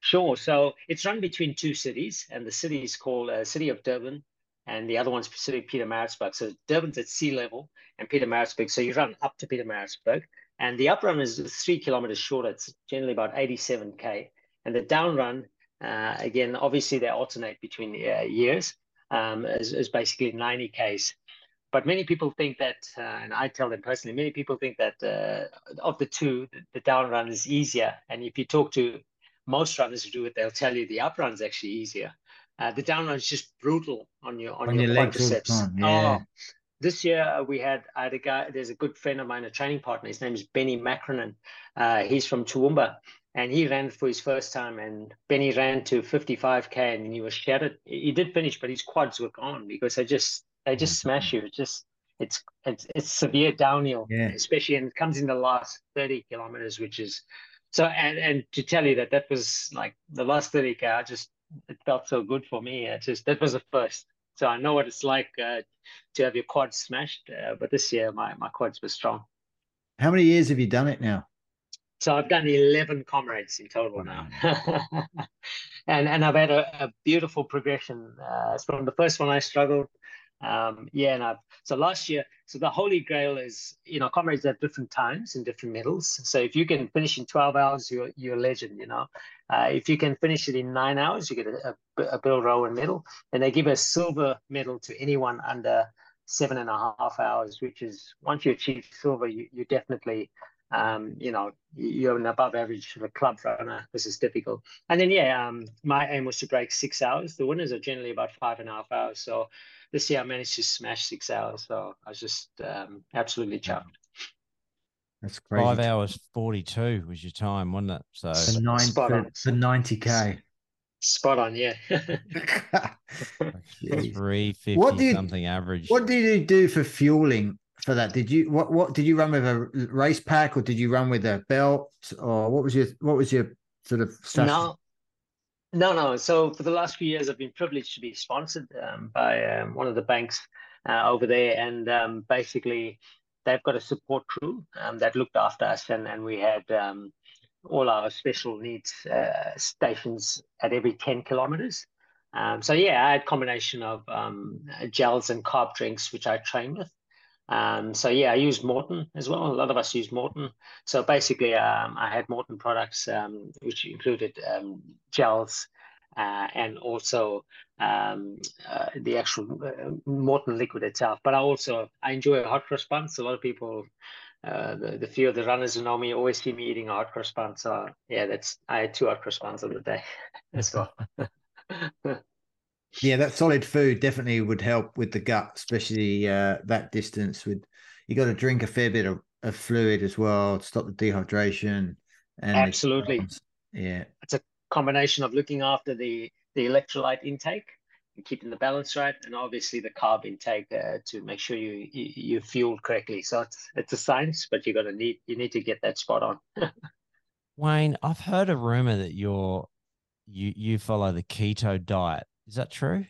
sure. So it's run between two cities, and the city is called uh, City of Durban, and the other one's City Pietermaritzburg. So Durban's at sea level, and Pietermaritzburg. So you run up to Pietermaritzburg, and the up run is three kilometers shorter. It's generally about 87k, and the down run, uh, again, obviously they alternate between uh, years, um, is, is basically 90 k's. But many people think that, uh, and I tell them personally, many people think that uh, of the two, the, the down run is easier. And if you talk to most runners who do it, they'll tell you the up run is actually easier. Uh, the down run is just brutal on your on, On your, your legs all the quadriceps. yeah. Oh, this year we had I had a guy. There's a good friend of mine, a training partner. His name is Benny Macronin. Uh, he's from Toowoomba, and he ran for his first time. And Benny ran to 55k, and he was shattered. He did finish, but his quads were gone because they just they just smash you. It's just it's it's it's severe downhill, Yeah. especially and it comes in the last 30 kilometers, which is so. And and to tell you that that was like the last 30k, I just it felt so good for me. It just that was the first. So I know what it's like uh, to have your quads smashed. Uh, but this year, my, my quads were strong. How many years have you done it now? So I've done 11 comrades in total now. and and I've had a, a beautiful progression. Uh, from the first one, I struggled. Um, yeah, and I've so last year, so the holy grail is, you know, comrades have different times and different medals. So if you can finish in 12 hours, you're, you're a legend, you know. Uh, if you can finish it in nine hours, you get a, a, a Bill Rowan medal. And they give a silver medal to anyone under seven and a half hours, which is once you achieve silver, you, you definitely um, you know, you're an above average sort of club runner. This is difficult. And then, yeah, um, my aim was to break six hours. The winners are generally about five and a half hours. So this year I managed to smash six hours. So I was just um, absolutely chuffed. That's crazy. Five hours forty two was your time, wasn't it? So for nine Spot for, on. for ninety k. Spot on, yeah. Three fifty What do you- something average. What did you do for fueling for that? Did you what what did you run with a race pack or did you run with a belt or what was your what was your sort of strategy? No, no, no. So for the last few years, I've been privileged to be sponsored um, by um, one of the banks uh, over there, and um, basically they've got a support crew um, that looked after us, and and we had um, all our special needs uh, stations at every ten kilometers. Um, so yeah, I had a combination of um, gels and carb drinks, which I train with. Um, so yeah, I used Maurten as well. A lot of us use Maurten. So basically, um, I had Maurten products, um, which included um, gels uh, and also um, uh, the actual uh, Maurten liquid itself. But I also I enjoy a hot cross bun. So a lot of people, uh, the, the few of the runners who know me always see me eating a hot cross bun. So yeah, that's I had two hot cross buns on the day as well. Yeah, that solid food definitely would help with the gut, especially uh, that distance. With you got to drink a fair bit of, of fluid as well to stop the dehydration. And the Absolutely. carbs. yeah, combination of looking after the the electrolyte intake and keeping the balance right, and obviously the carb intake uh, to make sure you, you you fuel correctly. So it's it's a science, but you're gonna need you need to get that spot on. Wayne, I've heard a rumor that you're you you follow the keto diet. Is that true?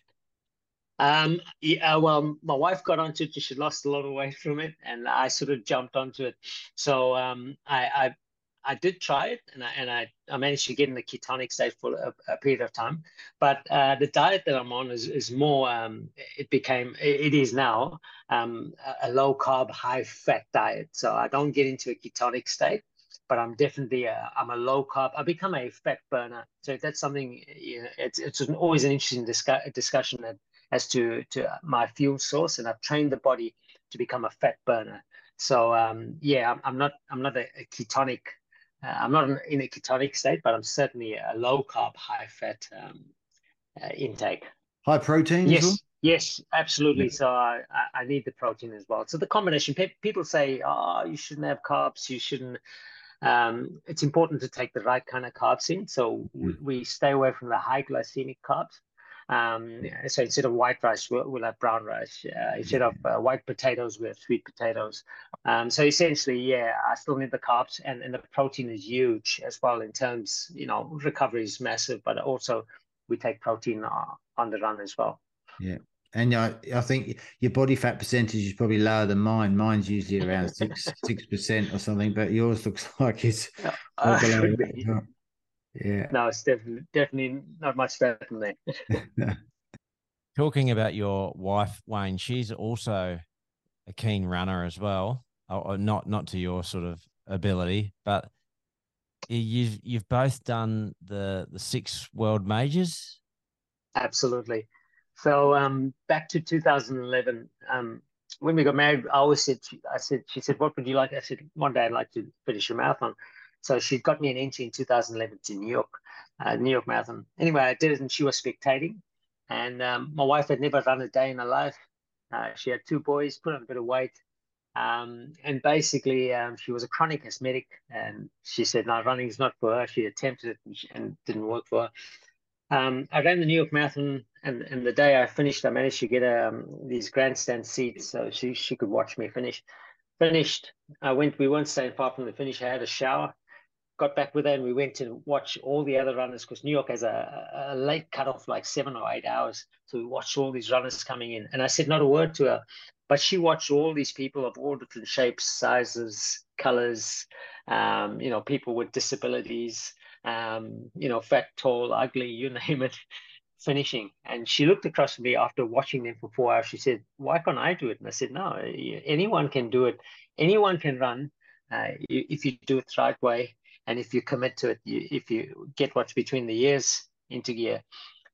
Um, yeah, well, my wife got onto it. She lost a lot of weight from it, and I sort of jumped onto it. So um, I, I I did try it, and I and I, I managed to get in the ketonic state for a, a period of time. But uh, the diet that I'm on is is more. Um, it became it is now um, a low carb, high fat diet. So I don't get into a ketonic state, but I'm definitely a, I'm a low carb. I become a fat burner. So that's something. You know, it's it's always an interesting discuss, discussion that as to to my fuel source, and I've trained the body to become a fat burner. So um, yeah, I'm, I'm, not I'm not a, a ketonic. Uh, I'm not in a ketonic state, but I'm certainly a low carb, high fat um, uh, intake. High protein. Yes, well? yes, absolutely. Yeah. So I, I need the protein as well. So the combination. Pe- people say, oh, you shouldn't have carbs. You shouldn't. Um, it's important to take the right kind of carbs in. So mm. we stay away from the high glycemic carbs. Um, so instead of white rice, we'll, we'll have brown rice. Uh, instead of uh, white potatoes, we have sweet potatoes. Um, so essentially, yeah, I still need the carbs, and, and the protein is huge as well in terms, you know, recovery is massive, but also we take protein uh, on the run as well. Yeah. And I, I think your body fat percentage is probably lower than mine. Mine's usually around six six percent or something, but yours looks like it's uh, yeah. No, it's definitely definitely not much better than that. Talking about your wife, Wayne, she's also a keen runner as well. Or not not to your sort of ability, but you've you've both done the the six world majors. Absolutely. So um, back to 2011, um, when we got married, I always said, I said, she said, what would you like? I said, one day I'd like to finish a marathon. So she got me an entry in 2011 to New York, uh, New York Marathon. Anyway, I did it and she was spectating. And um, my wife had never run a day in her life. Uh, she had two boys, put on a bit of weight. Um, and basically, um, she was a chronic asthmatic. And she said, no, running is not for her. She attempted it and, she, and didn't work for her. Um, I ran the New York Marathon, and, and the day I finished, I managed to get um, these grandstand seats so she, she could watch me finish. Finished, I went, we weren't staying far from the finish. I had a shower, got back with her and we went to watch all the other runners because New York has a, a late cutoff, like seven or eight hours. So we watched all these runners coming in. And I said not a word to her, but she watched all these people of all different shapes, sizes, colors, um, you know, people with disabilities, um, you know, fat, tall, ugly, you name it, finishing. And she looked across at me after watching them for four hours. She said, Why can't I do it? And I said, No, anyone can do it. Anyone can run uh, if you do it the right way and if you commit to it, you, if you get what's between the ears into gear.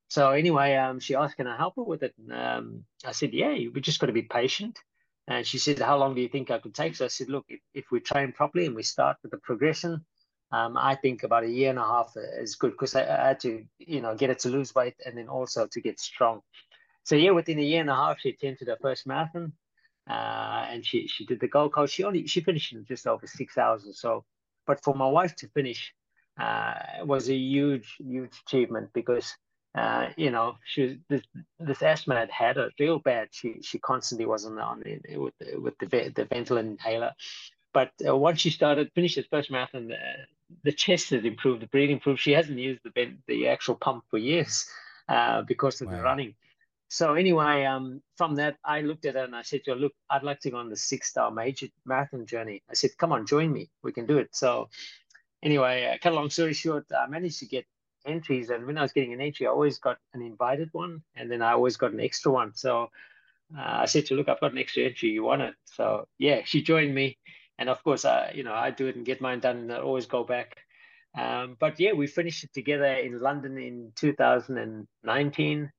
So anyway, um, she asked, "Can I help her with it?" And, um, I said, "Yeah, we just got to be patient." And she said, "How long do you think I could take?" So I said, "Look, if, if we train properly and we start with the progression, um, I think about a year and a half is good because I, I, had to, you know, get her to lose weight and then also to get strong. So yeah, within a year and a half, she attempted her first marathon, uh, and she she did the Gold Coast. She only she finished in just over six hours or so. But for my wife to finish uh, was a huge, huge achievement because uh, you know she this, this asthma had had her real bad. She she constantly was on on the, with the, with the the Ventolin inhaler. But uh, once she started finished her first marathon, the, the chest has improved, the breathing improved. She hasn't used the the actual pump for years uh, because of wow. the running. So anyway, um, from that, I looked at her and I said to her, "Look, I'd like to go on the six-star major marathon journey." I said, "Come on, join me. We can do it." So anyway, uh, cut a long story short, I managed to get entries, and when I was getting an entry, I always got an invited one, and then I always got an extra one. So uh, I said to her, "Look, I've got an extra entry. You want it?" So yeah, she joined me, and of course, I you know I do it and get mine done, and I always go back. Um, but yeah, we finished it together in London in 2019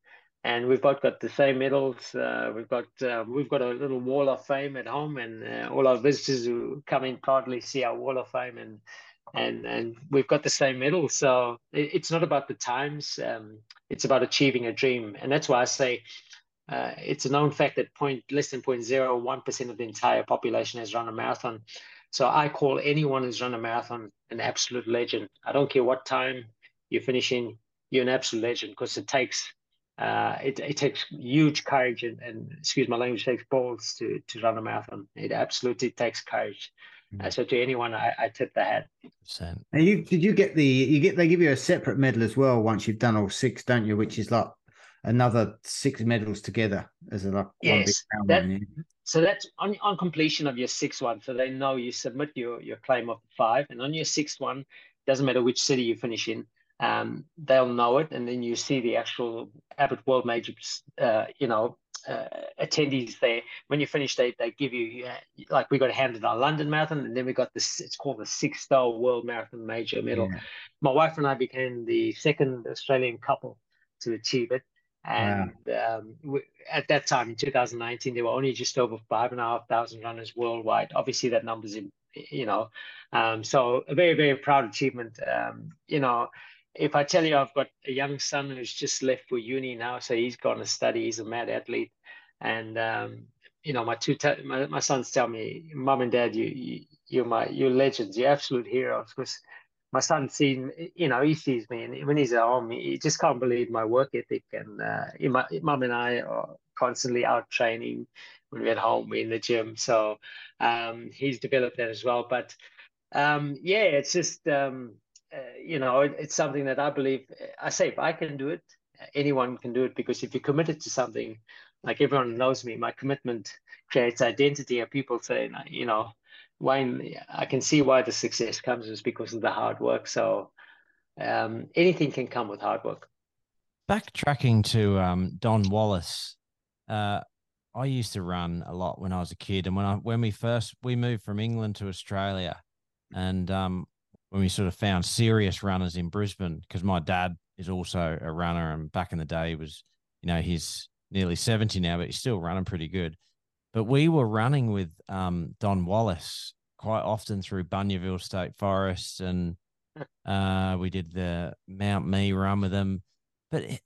and we've both got the same medals. Uh, we've got uh, we've got a little wall of fame at home, and uh, all our visitors who come in proudly see our wall of fame, and and and we've got the same medal. So it, it's not about the times; um, it's about achieving a dream, and that's why I say. Uh, it's a known fact that point less than 0.01 percent of the entire population has run a marathon. So I call anyone who's run a marathon an absolute legend. I don't care what time you're finishing, you're an absolute legend because it takes uh, it, it takes huge courage and, and excuse my language, takes balls to to run a marathon. It absolutely takes courage. Uh, so to anyone, I, I tip the hat. And you did you get the you get they give you a separate medal as well once you've done all six, don't you? Which is like another six medals together as a like yes, that, yeah. So that's on on completion of your sixth one. So they know you submit your your claim of five, and on your sixth one, doesn't matter which city you finish in, um, they'll know it, and then you see the actual Abbott World Majors, uh, you know, uh, attendees there. When you finish, they they give you uh, like we got a handed our London Marathon, and then we got this. It's called the Six Star World Marathon Major Medal. Yeah. My wife and I became the second Australian couple to achieve it. And wow. um, at that time in 2019, there were only just over five and a half thousand runners worldwide. Obviously, that number's in, you know, um, so a very very proud achievement. Um, you know, if I tell you I've got a young son who's just left for uni now, so he's gone to study. He's a mad athlete, and um, you know my two te- my, my sons tell me, "Mom and Dad, you, you you're my you're legends. You're absolute heroes." Because my son sees you know he sees me, and when he's at home, he just can't believe my work ethic. And uh, mom and I are constantly out training. When we're at home, we're in the gym. So um, he's developed that as well. But um, yeah, it's just um, uh, you know, it, it's something that I believe. I say if I can do it, anyone can do it because if you're committed to something, like everyone knows me, my commitment creates identity, and people say, you know, Wayne, I can see why the success comes is because of the hard work. So um, anything can come with hard work. Backtracking to um, Don Wallis, uh, I used to run a lot when I was a kid, and when I when we first we moved from England to Australia, and um, when we sort of found serious runners in Brisbane, because my dad is also a runner, and back in the day he was, you know, he's nearly seventy now, but he's still running pretty good. But we were running with um, Don Wallis quite often through Bunyaville State Forest, and uh, we did the Mount Mee run with him. But it,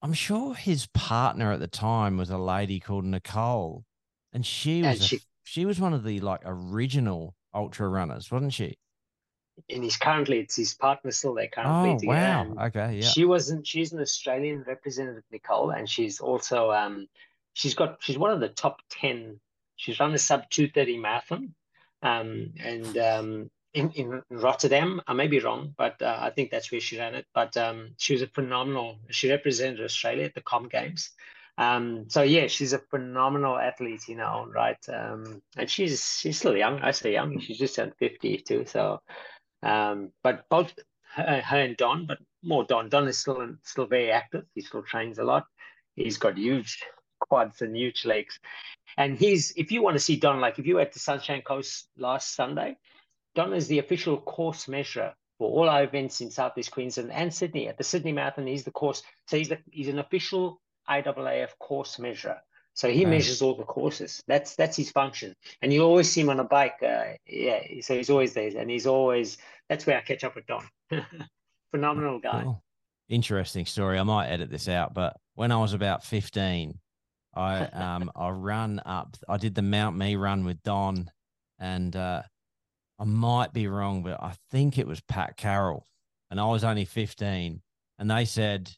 I'm sure his partner at the time was a lady called Nicole, and she was and she, a, she was one of the like original ultra runners, wasn't she? and he's currently it's his partner still there currently. Oh together. wow! Okay, yeah. She wasn't. She's an Australian representative, Nicole, and she's also um, she's got she's one of the top ten. She's run the sub two thirty marathon, um, and um, in, in Rotterdam. I may be wrong, but uh, I think that's where she ran it. But um, she was a phenomenal. She represented Australia at the Com Games. Um, so yeah, she's a phenomenal athlete, you know, right? Um, and she's she's still young. I say young. She's just turned fifty too. So um, but both her, her, and Don, but more Don. Don is still still very active. He still trains a lot. He's got huge quads and huge legs. And he's if you want to see Don, like if you were at the Sunshine Coast last Sunday, Don is the official course measurer for all our events in Southeast Queensland and Sydney. At the Sydney Marathon, he's the course. So he's the, he's an official IAAF course measurer. So he measures all the courses. That's that's his function. And you always see him on a bike. Uh, yeah, so he's always there, and he's always. That's where I catch up with Don. Phenomenal guy. Cool. Interesting story. I might edit this out, but when I was about fifteen, I um I run up. I did the Mount Mee run with Don, and uh, I might be wrong, but I think it was Pat Carroll, and I was only fifteen, and they said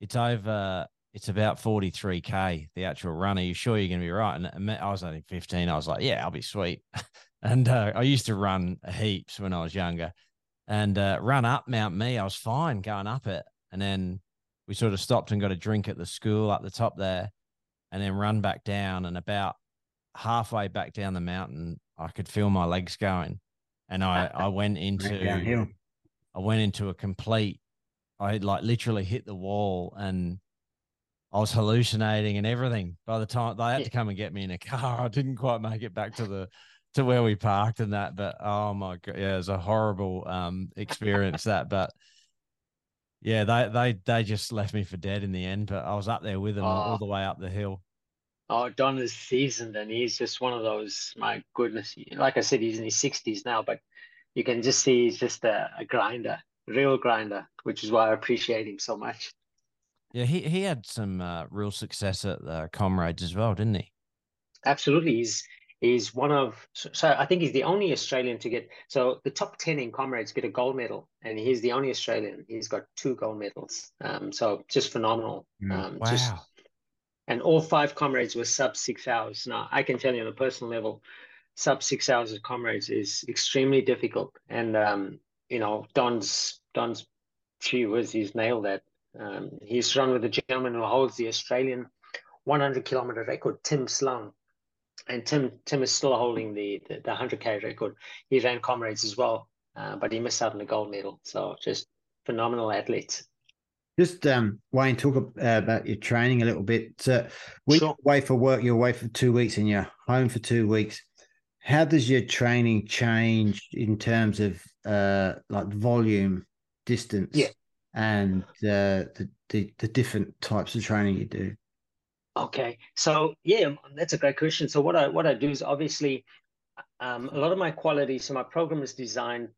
it's over it's about 43k the actual run. Are you sure you're going to be right? And I was only 15. I was like, yeah, I'll be sweet. and uh, I used to run heaps when I was younger, and uh, run up Mount Mee. I was fine going up it, and then we sort of stopped and got a drink at the school up the top there, and then run back down. And about halfway back down the mountain, I could feel my legs going, and I I went into I went into a complete. I like literally hit the wall and I was hallucinating and everything. By the time they had to come and get me in a car, I didn't quite make it back to the to where we parked and that. But oh my god, yeah, it was a horrible um experience that. But yeah, they they they just left me for dead in the end. But I was up there with them oh. all the way up the hill. Oh, Don is seasoned and he's just one of those. My goodness, like I said, he's in his sixties now, but you can just see he's just a, a grinder, real grinder, which is why I appreciate him so much. Yeah, he, he had some uh, real success at the Comrades as well, didn't he? Absolutely. He's He's one of so, I think he's the only Australian to get so the top ten in comrades get a gold medal, and he's the only Australian. He's got two gold medals. Um, so just phenomenal. Mm. Um, Wow. just and all five comrades were sub six hours. Now I can tell you on a personal level, sub six hours of comrades is extremely difficult. And um, you know, Don's Don's gee whiz, he's nailed that. Um, he's run with a gentleman who holds the Australian 100 kilometer record, Tim Sloan. And Tim Tim is still holding the the, the 100k record. He ran comrades as well, uh, but he missed out on the gold medal. So just phenomenal athletes. Just um, Wayne, talk uh, about your training a little bit. So, we Sure. away for work. You're away for two weeks, and you're home for two weeks. How does your training change in terms of uh, like volume, distance, Yeah. and uh, the, the the different types of training you do? Okay, so yeah, that's a great question. So what I what I do is obviously um, a lot of my quality. So my program is designed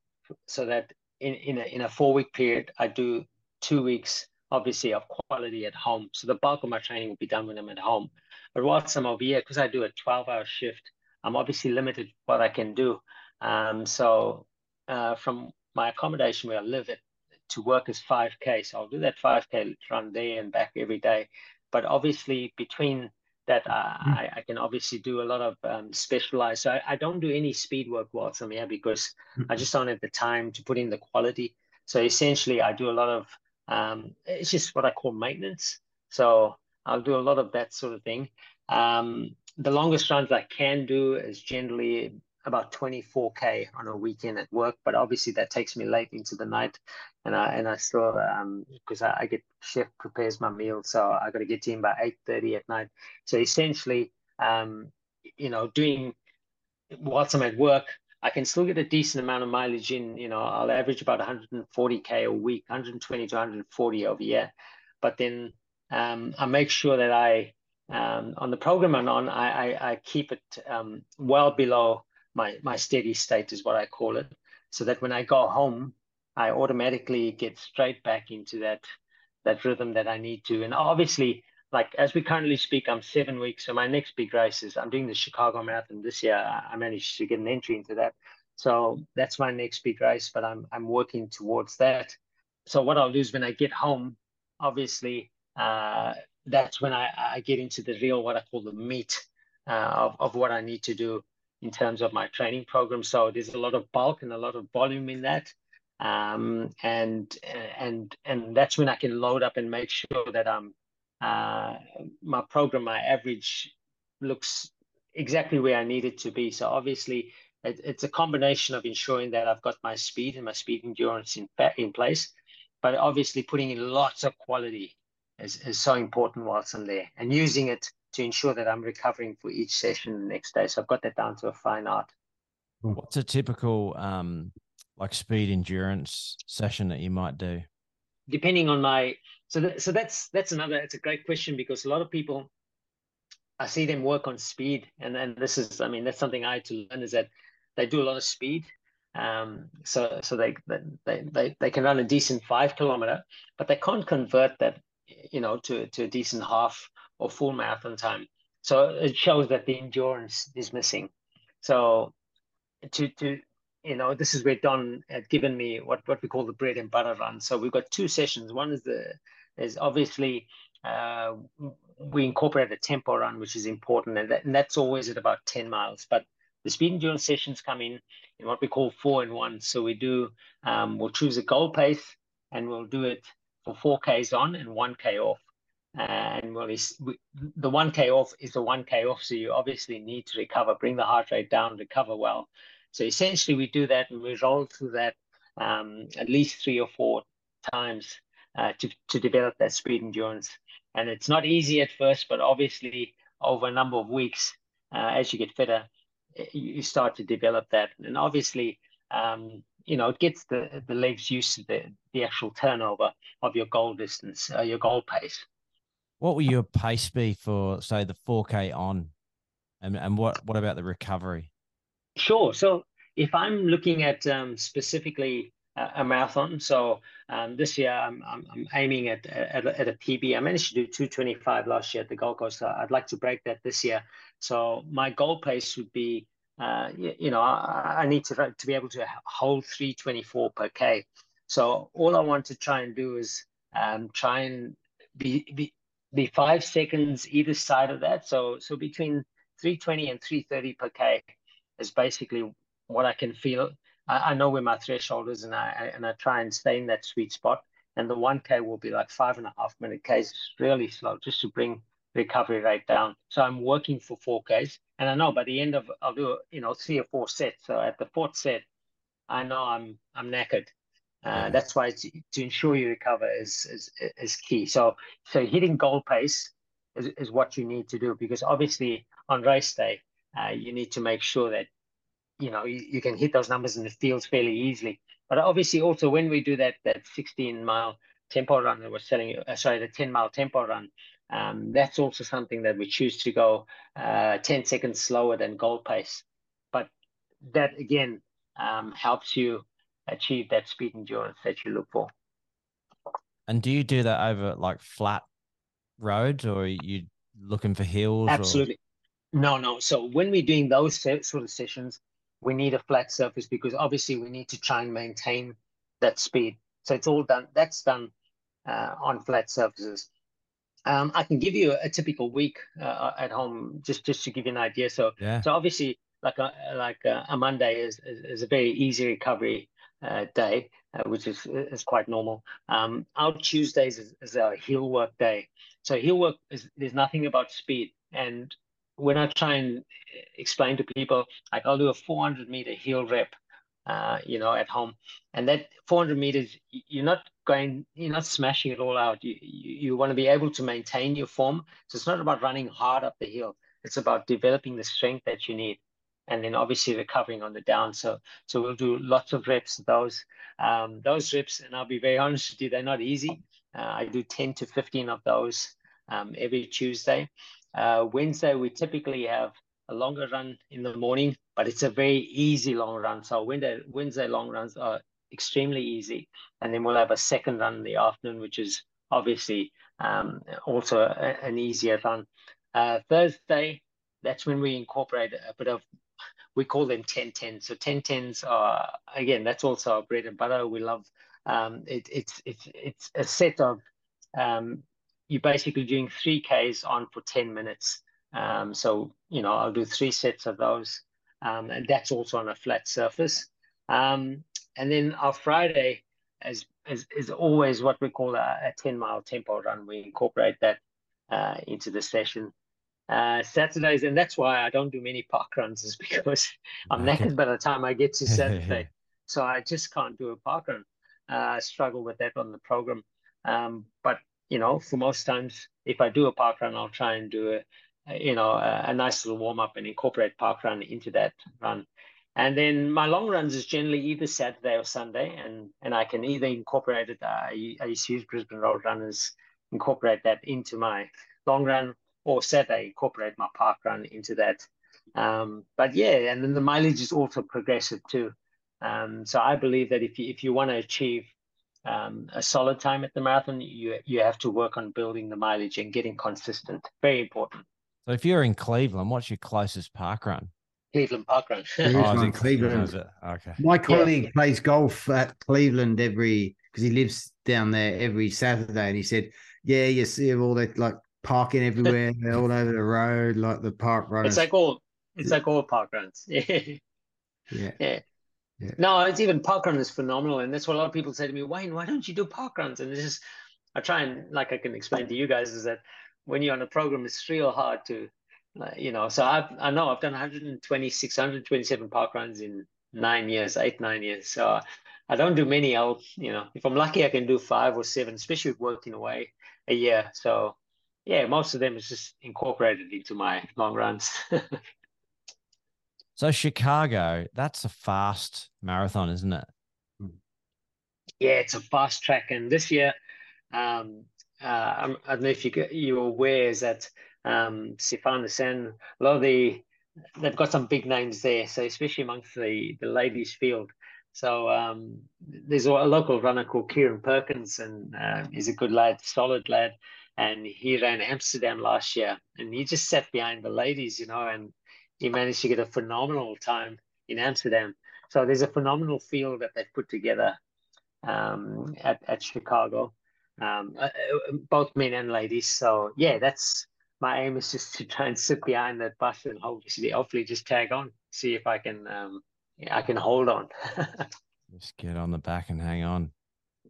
so that in in a in a four week period, I do two weeks obviously of quality at home. So the bulk of my training will be done when I'm at home. But whilst I'm over here, because I do a 12 hour shift, I'm obviously limited what I can do. Um, so uh, from my accommodation where I live it to work is 5k. So I'll do that 5k run there and back every day but obviously between that uh, I, I can obviously do a lot of um, specialized so I, I don't do any speed work whilst I'm here because I just don't have the time to put in the quality. So essentially I do a lot of um, it's just what I call maintenance. So I'll do a lot of that sort of thing. Um, the longest runs I can do is generally about 24k on a weekend at work but obviously that takes me late into the night and I and I still um because I, I get chef prepares my meal, so I got to get in by eight thirty at night. So essentially, um, you know, doing whilst I'm at work, I can still get a decent amount of mileage in. You know, I'll average about 140k a week, 120 to 140 over year. But then um, I make sure that I um, on the program I'm on, I I, I keep it um, well below my my steady state is what I call it, so that when I go home. I automatically get straight back into that that rhythm that I need to. And obviously, like as we currently speak, I'm seven weeks. So my next big race is I'm doing the Chicago Marathon this year. I managed to get an entry into that. So that's my next big race, but I'm I'm working towards that. So what I'll do is when I get home, obviously, uh, that's when I, I get into the real what I call the meat uh, of, of what I need to do in terms of my training program. So there's a lot of bulk and a lot of volume in that um, and and and that's when I can load up and make sure that um uh, my program, my average looks exactly where I need it to be. So obviously, it, it's a combination of ensuring that I've got my speed and my speed endurance in in place, but obviously putting in lots of quality is, is so important whilst I'm there, and using it to ensure that I'm recovering for each session the next day. So I've got that down to a fine art. What's a typical um like speed endurance session that you might do? depending on my so that, so that's that's another it's a great question because a lot of people I see them work on speed and and this is I mean that's something I had to learn is that they do a lot of speed um so so they they they, they can run a decent five kilometer but they can't convert that you know to to a decent half or full marathon time so it shows that the endurance is missing so to to you know, this is where Don had given me what, what we call the bread and butter run. So we've got two sessions. One is the is obviously uh, we incorporate a tempo run, which is important, and, that, and that's always at about 10 miles. But the speed endurance sessions come in in what we call four and one. So we do um, we'll choose a goal pace and we'll do it for four Ks on and one K off. And well, we, the one K off is the one K off. So you obviously need to recover, bring the heart rate down, recover well. So essentially, we do that and we roll through that um, at least three or four times uh, to, to develop that speed endurance. And it's not easy at first, but obviously, over a number of weeks, uh, as you get fitter, you start to develop that. And obviously, um, you know, it gets the, the legs used to the, the actual turnover of your goal distance, uh, your goal pace. What will your pace be for, say, the 4K on? And, and what, what about the recovery? Sure. So if I'm looking at um, specifically a marathon. So um, this year I'm, I'm, I'm aiming at, at, at a PB. I managed to do 225 last year at the Gold Coast. I'd like to break that this year. So my goal pace would be, uh, you, you, know, I, I, need to to be able to hold 324 per k. So all I want to try and do is um, try and be, be be five seconds either side of that. So so between 320 and 330 per k is basically what I can feel I, I know where my threshold is, and I and I try and stay in that sweet spot. And the one k will be like five and a half minute k's, really slow, just to bring recovery rate down. So I'm working for four k's, and I know by the end of I'll do you know three or four sets. So at the fourth set, I know I'm I'm knackered. Uh, that's why to, to ensure you recover is, is is key. So so hitting goal pace is, is what you need to do because obviously on race day uh, you need to make sure that you know you, you, can hit those numbers in the fields fairly easily. But obviously, also when we do that that 16 mile tempo run that we're selling, uh, sorry, the 10 mile tempo run, um, that's also something that we choose to go uh, 10 seconds slower than goal pace. But that again um, helps you achieve that speed endurance that you look for. And do you do that over like flat roads, or are you looking for hills? Absolutely. Or... No, no. So when we're doing those sort of sessions, we need a flat surface because obviously we need to try and maintain that speed. So it's all done. That's done uh, on flat surfaces. Um, I can give you a, typical week uh, at home just just to give you an idea. So yeah. so obviously like a like a, a Monday is, is, is a very easy recovery uh, day, uh, which is is quite normal. Um, our Tuesdays is, is a heel work day. So heel work is there's nothing about speed, and when I try and explain to people, like I'll do a 400 meter heel rep, uh, you know, at home, and that 400 meters, you're not going, you're not smashing it all out. You you, you want to be able to maintain your form. So it's not about running hard up the hill. It's about developing the strength that you need, and then obviously recovering on the down. So so we'll do lots of reps. of Those um, those reps, and I'll be very honest with you, they're not easy. Uh, I do 10 to 15 of those um, every Tuesday. Uh, Wednesday, we typically have a longer run in the morning, but it's a very easy long run. So Wednesday, Wednesday long runs are extremely easy. And then we'll have a second run in the afternoon, which is obviously um, also a, an easier run. Uh, Thursday, that's when we incorporate a bit of, we call them 10 10. So 10 10s are, again, that's also our bread and butter. We love um, it, it's, it's, it's a set of um, you're basically doing three Ks on for 10 minutes. Um, so, you know, I'll do three sets of those. Um, and that's also on a flat surface. Um, and then our Friday is, is, is always what we call a, a 10 mile tempo run. We incorporate that uh, into the session. Uh, Saturdays, and that's why I don't do many park runs, is because I'm knackered by the time I get to Saturday. so I just can't do a park run. Uh, I struggle with that on the program. Um, but you know, for most times, if I do a park run, I'll try and do a, you know, a, a nice little warm up and incorporate park run into that run. And then my long runs is generally either Saturday or Sunday, and and I can either incorporate it. I, I used to use Brisbane Road Runners, incorporate that into my long run, or Saturday incorporate my park run into that. Um, but yeah, and then the mileage is also progressive too. Um, so I believe that if you if you want to achieve um, a solid time at the marathon, you you have to work on building the mileage and getting consistent. Very important. So if you're in Cleveland, what's your closest park run? Cleveland Park Run. oh, in Cleveland. Okay. My colleague yeah. plays golf at Cleveland every because he lives down there every Saturday, and he said, "Yeah, you see all that like parking everywhere, all over the road, like the park runs." It's like all it's like all park runs. yeah. Yeah. Yeah. No, it's even parkrun is phenomenal, and that's what a lot of people say to me. Wayne, why don't you do parkruns? And this is, I try and like I can explain to you guys is that when you're on a program, it's real hard to, you know. So I've I know I've done 126, 127 parkruns in nine years, eight nine years. So I don't do many. I'll you know if I'm lucky, I can do five or seven, especially with working away a year. So yeah, most of them is just incorporated into my long runs. So Chicago, that's a fast marathon, isn't it? Yeah, it's a fast track, and this year, um, uh, I don't know if you you're aware is that um, Sifan Hassan, a lot of the they've got some big names there. So especially amongst the the ladies field, So um, there's a local runner called Kieran Perkins, and uh, he's a good lad, solid lad. And he ran Amsterdam last year, and he just sat behind the ladies, you know, and he managed to get a phenomenal time in Amsterdam. So there's a phenomenal field that they've put together um, at at Chicago, um, uh, uh, both men and ladies. So yeah, that's my aim is just to try and sit behind that bus and hopefully, hopefully just tag on, see if I can um, I can hold on. Just get on the back and hang on.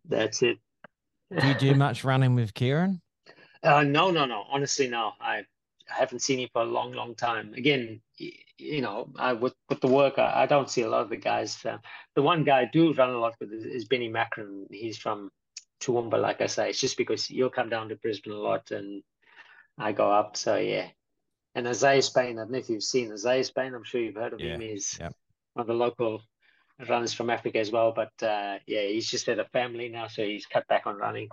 That's it. Do you do much running with Kieran? Uh, no, no, no. Honestly, no. I, I haven't seen him for a long, long time. Again, you know, I with with the work, I, I don't see a lot of the guys. Uh, the one guy I do run a lot with is, is Benny Macron. He's from Toowoomba, like I say. It's just because he'll come down to Brisbane a lot, and I go up. So yeah. And Isaiah Spain, I don't know if you've seen Isaiah Spain. I'm sure you've heard of Yeah, him. He's yep. one of the local runners from Africa as well. But uh, yeah, he's just had a family now, so he's cut back on running.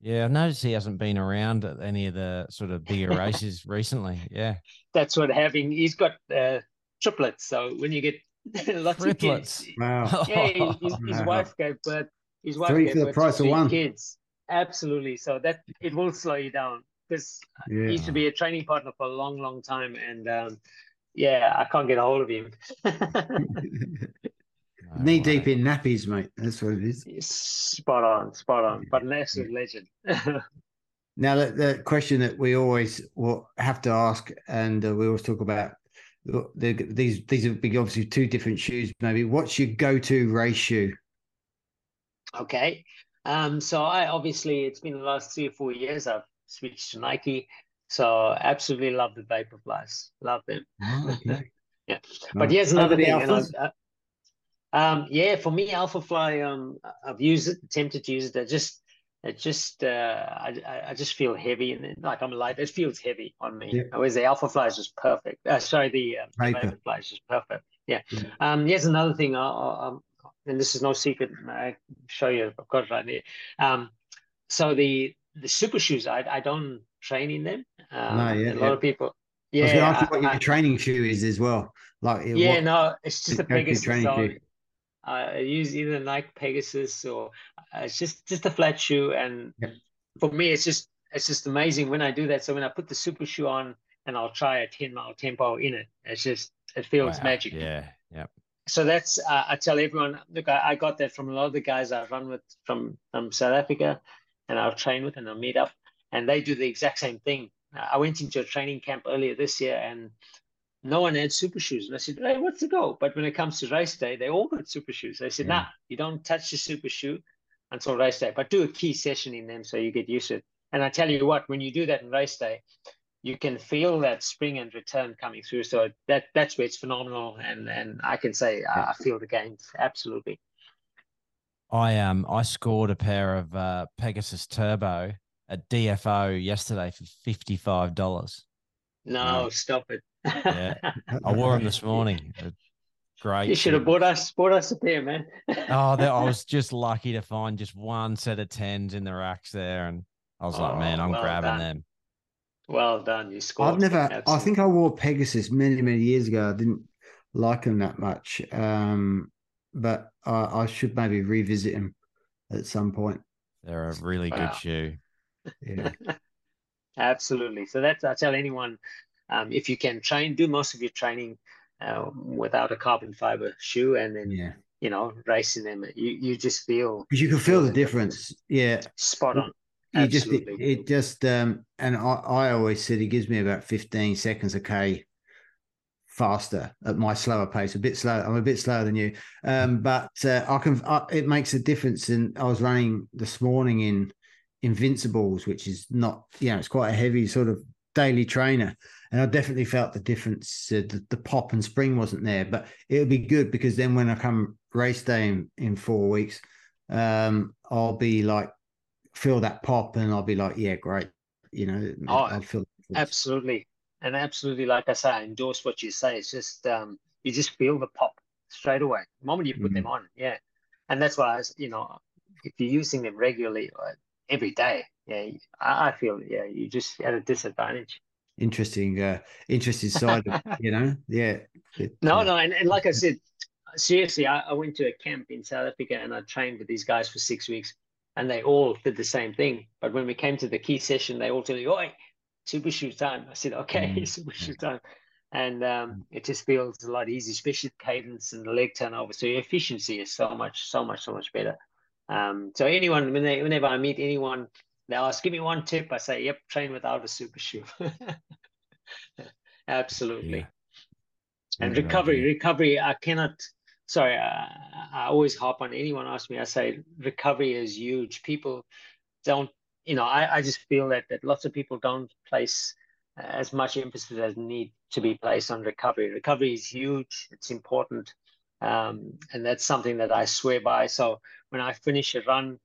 Yeah, I've noticed he hasn't been around at any of the sort of bigger races recently. Yeah. That's what having. He's got uh, triplets, so when you get lots Triplets. of kids, Wow. yeah, he- his, his Wow. wife gave birth. His wife Three gave for the birth price to of three one. kids. Absolutely. So that it will slow you down because he used to be a training partner for a long, long time, and um, yeah, I can't get a hold of him. No Knee way. deep in nappies, mate. That's what it is. spot on, spot on. But an absolute legend. Now, the, the question that we always will have to ask, and uh, we always talk about the, the, these these are big, obviously two different shoes. Maybe what's your go-to race shoe? Okay. Um, so I obviously it's been the last three or four years I've switched to Nike. So absolutely love the Vaporflies. Love them. Oh, okay. Yeah. No. But here's another the thing. And I, Alphas? I- um, yeah, for me, Alpha Fly, um, I've used it, attempted to use it. I just, it just, uh, I, I- I just feel heavy and like I'm light. It feels heavy on me. Yeah. Whereas the Alpha Fly is just perfect. Uh, sorry, the, uh. Vapor Fly is just perfect. Yeah. Yeah. Um, here's another thing. I, I, and this is no secret. I show you. I've got it right here. Um, so the the super shoes, I I don't train in them. Um, No, yeah, a lot yeah. of people. I was going to Yeah, ask you what I- your I- training shoe is as well. Like, yeah, what, no, it's just the biggest. Training shoe? I use either Nike Pegasus or uh, it's just just a flat shoe. And Yep. for me, it's just it's just amazing when I do that. So when I put the super shoe on and I'll try a 10 mile tempo in it, it's just it feels Wow. magic. Yeah. Yeah. So that's uh, I tell everyone, look, I, I got that from a lot of the guys I run with from from South Africa, and I'll train with and I'll meet up, and they do the exact same thing. I went into a training camp earlier this year, and no one had super shoes, and I said, "Hey, what's the go?" But when it comes to race day, they all got super shoes. They said, Yeah. "Nah, you don't touch the super shoe until race day, but do a key session in them so you get used to it." And I tell you what, when you do that in race day, you can feel that spring and return coming through. So that that's where it's phenomenal, and and I can say I I feel the gains absolutely. I um I scored a pair of uh, Pegasus Turbo at DFO yesterday for fifty five dollars. No, Wow. stop it. Yeah. I wore them this morning. Great. You should have bought us bought us a pair, man. Oh, that, I was just lucky to find just one set of tens in the racks there, and I was like, man, Oh, I'm well grabbing done. them. well done. You scored. I've never. I think I wore Pegasus many many years ago. I didn't like them that much, um, but I, I should maybe revisit them at some point. They're a really Wow. good shoe. Yeah, Absolutely. So that's I tell anyone, um, if you can train, do most of your training uh, without a carbon fiber shoe, and then yeah, you know racing them, you you just feel because you can feel the difference. Yeah, spot on. you just it, Absolutely. it just um, and I, I always said it gives me about fifteen seconds a k faster at my slower pace. A bit slow. I'm a bit slower than you, um, but uh, I can. I, it makes a difference. And I was running this morning in Invincibles, which is not, you know, it's quite a heavy sort of daily trainer. And I definitely felt the difference. Uh, the, the pop and spring wasn't there, but it'll be good because then when I come race day in, in four weeks, um, I'll be like, feel that pop and I'll be like, yeah, great. You know, Oh, I'll feel. Absolutely. And absolutely, like I say, I endorse what you say. It's just um, you just feel the pop straight away the moment you put them on. Yeah. And that's why I, you know, if you're using them regularly uh, every day, yeah, I, I feel yeah, you just at a disadvantage. Interesting, uh, interesting side of, you know, yeah. It, No, no, and, and like I said, seriously, I, I went to a camp in South Africa and I trained with these guys for six weeks, and they all did the same thing. But when we came to the key session, they all told me, "Oi, super shoe time." I said, "Okay, Mm, super shoe time." And um, it just feels a lot easier, especially cadence and the leg turnover. So your efficiency is so much, so much, so much better. Um, so anyone, when they, whenever I meet anyone, they ask, "Give me one tip." I say, "Yep, train without a super shoe." Absolutely. Yeah. And Good recovery, recovery, I cannot. Sorry, I, I always harp on anyone asks me. I say recovery is huge. People don't, you know, I, I just feel that that lots of people don't place as much emphasis as need to be placed on recovery. Recovery is huge. It's important, um, and that's something that I swear by. So when I finish a run,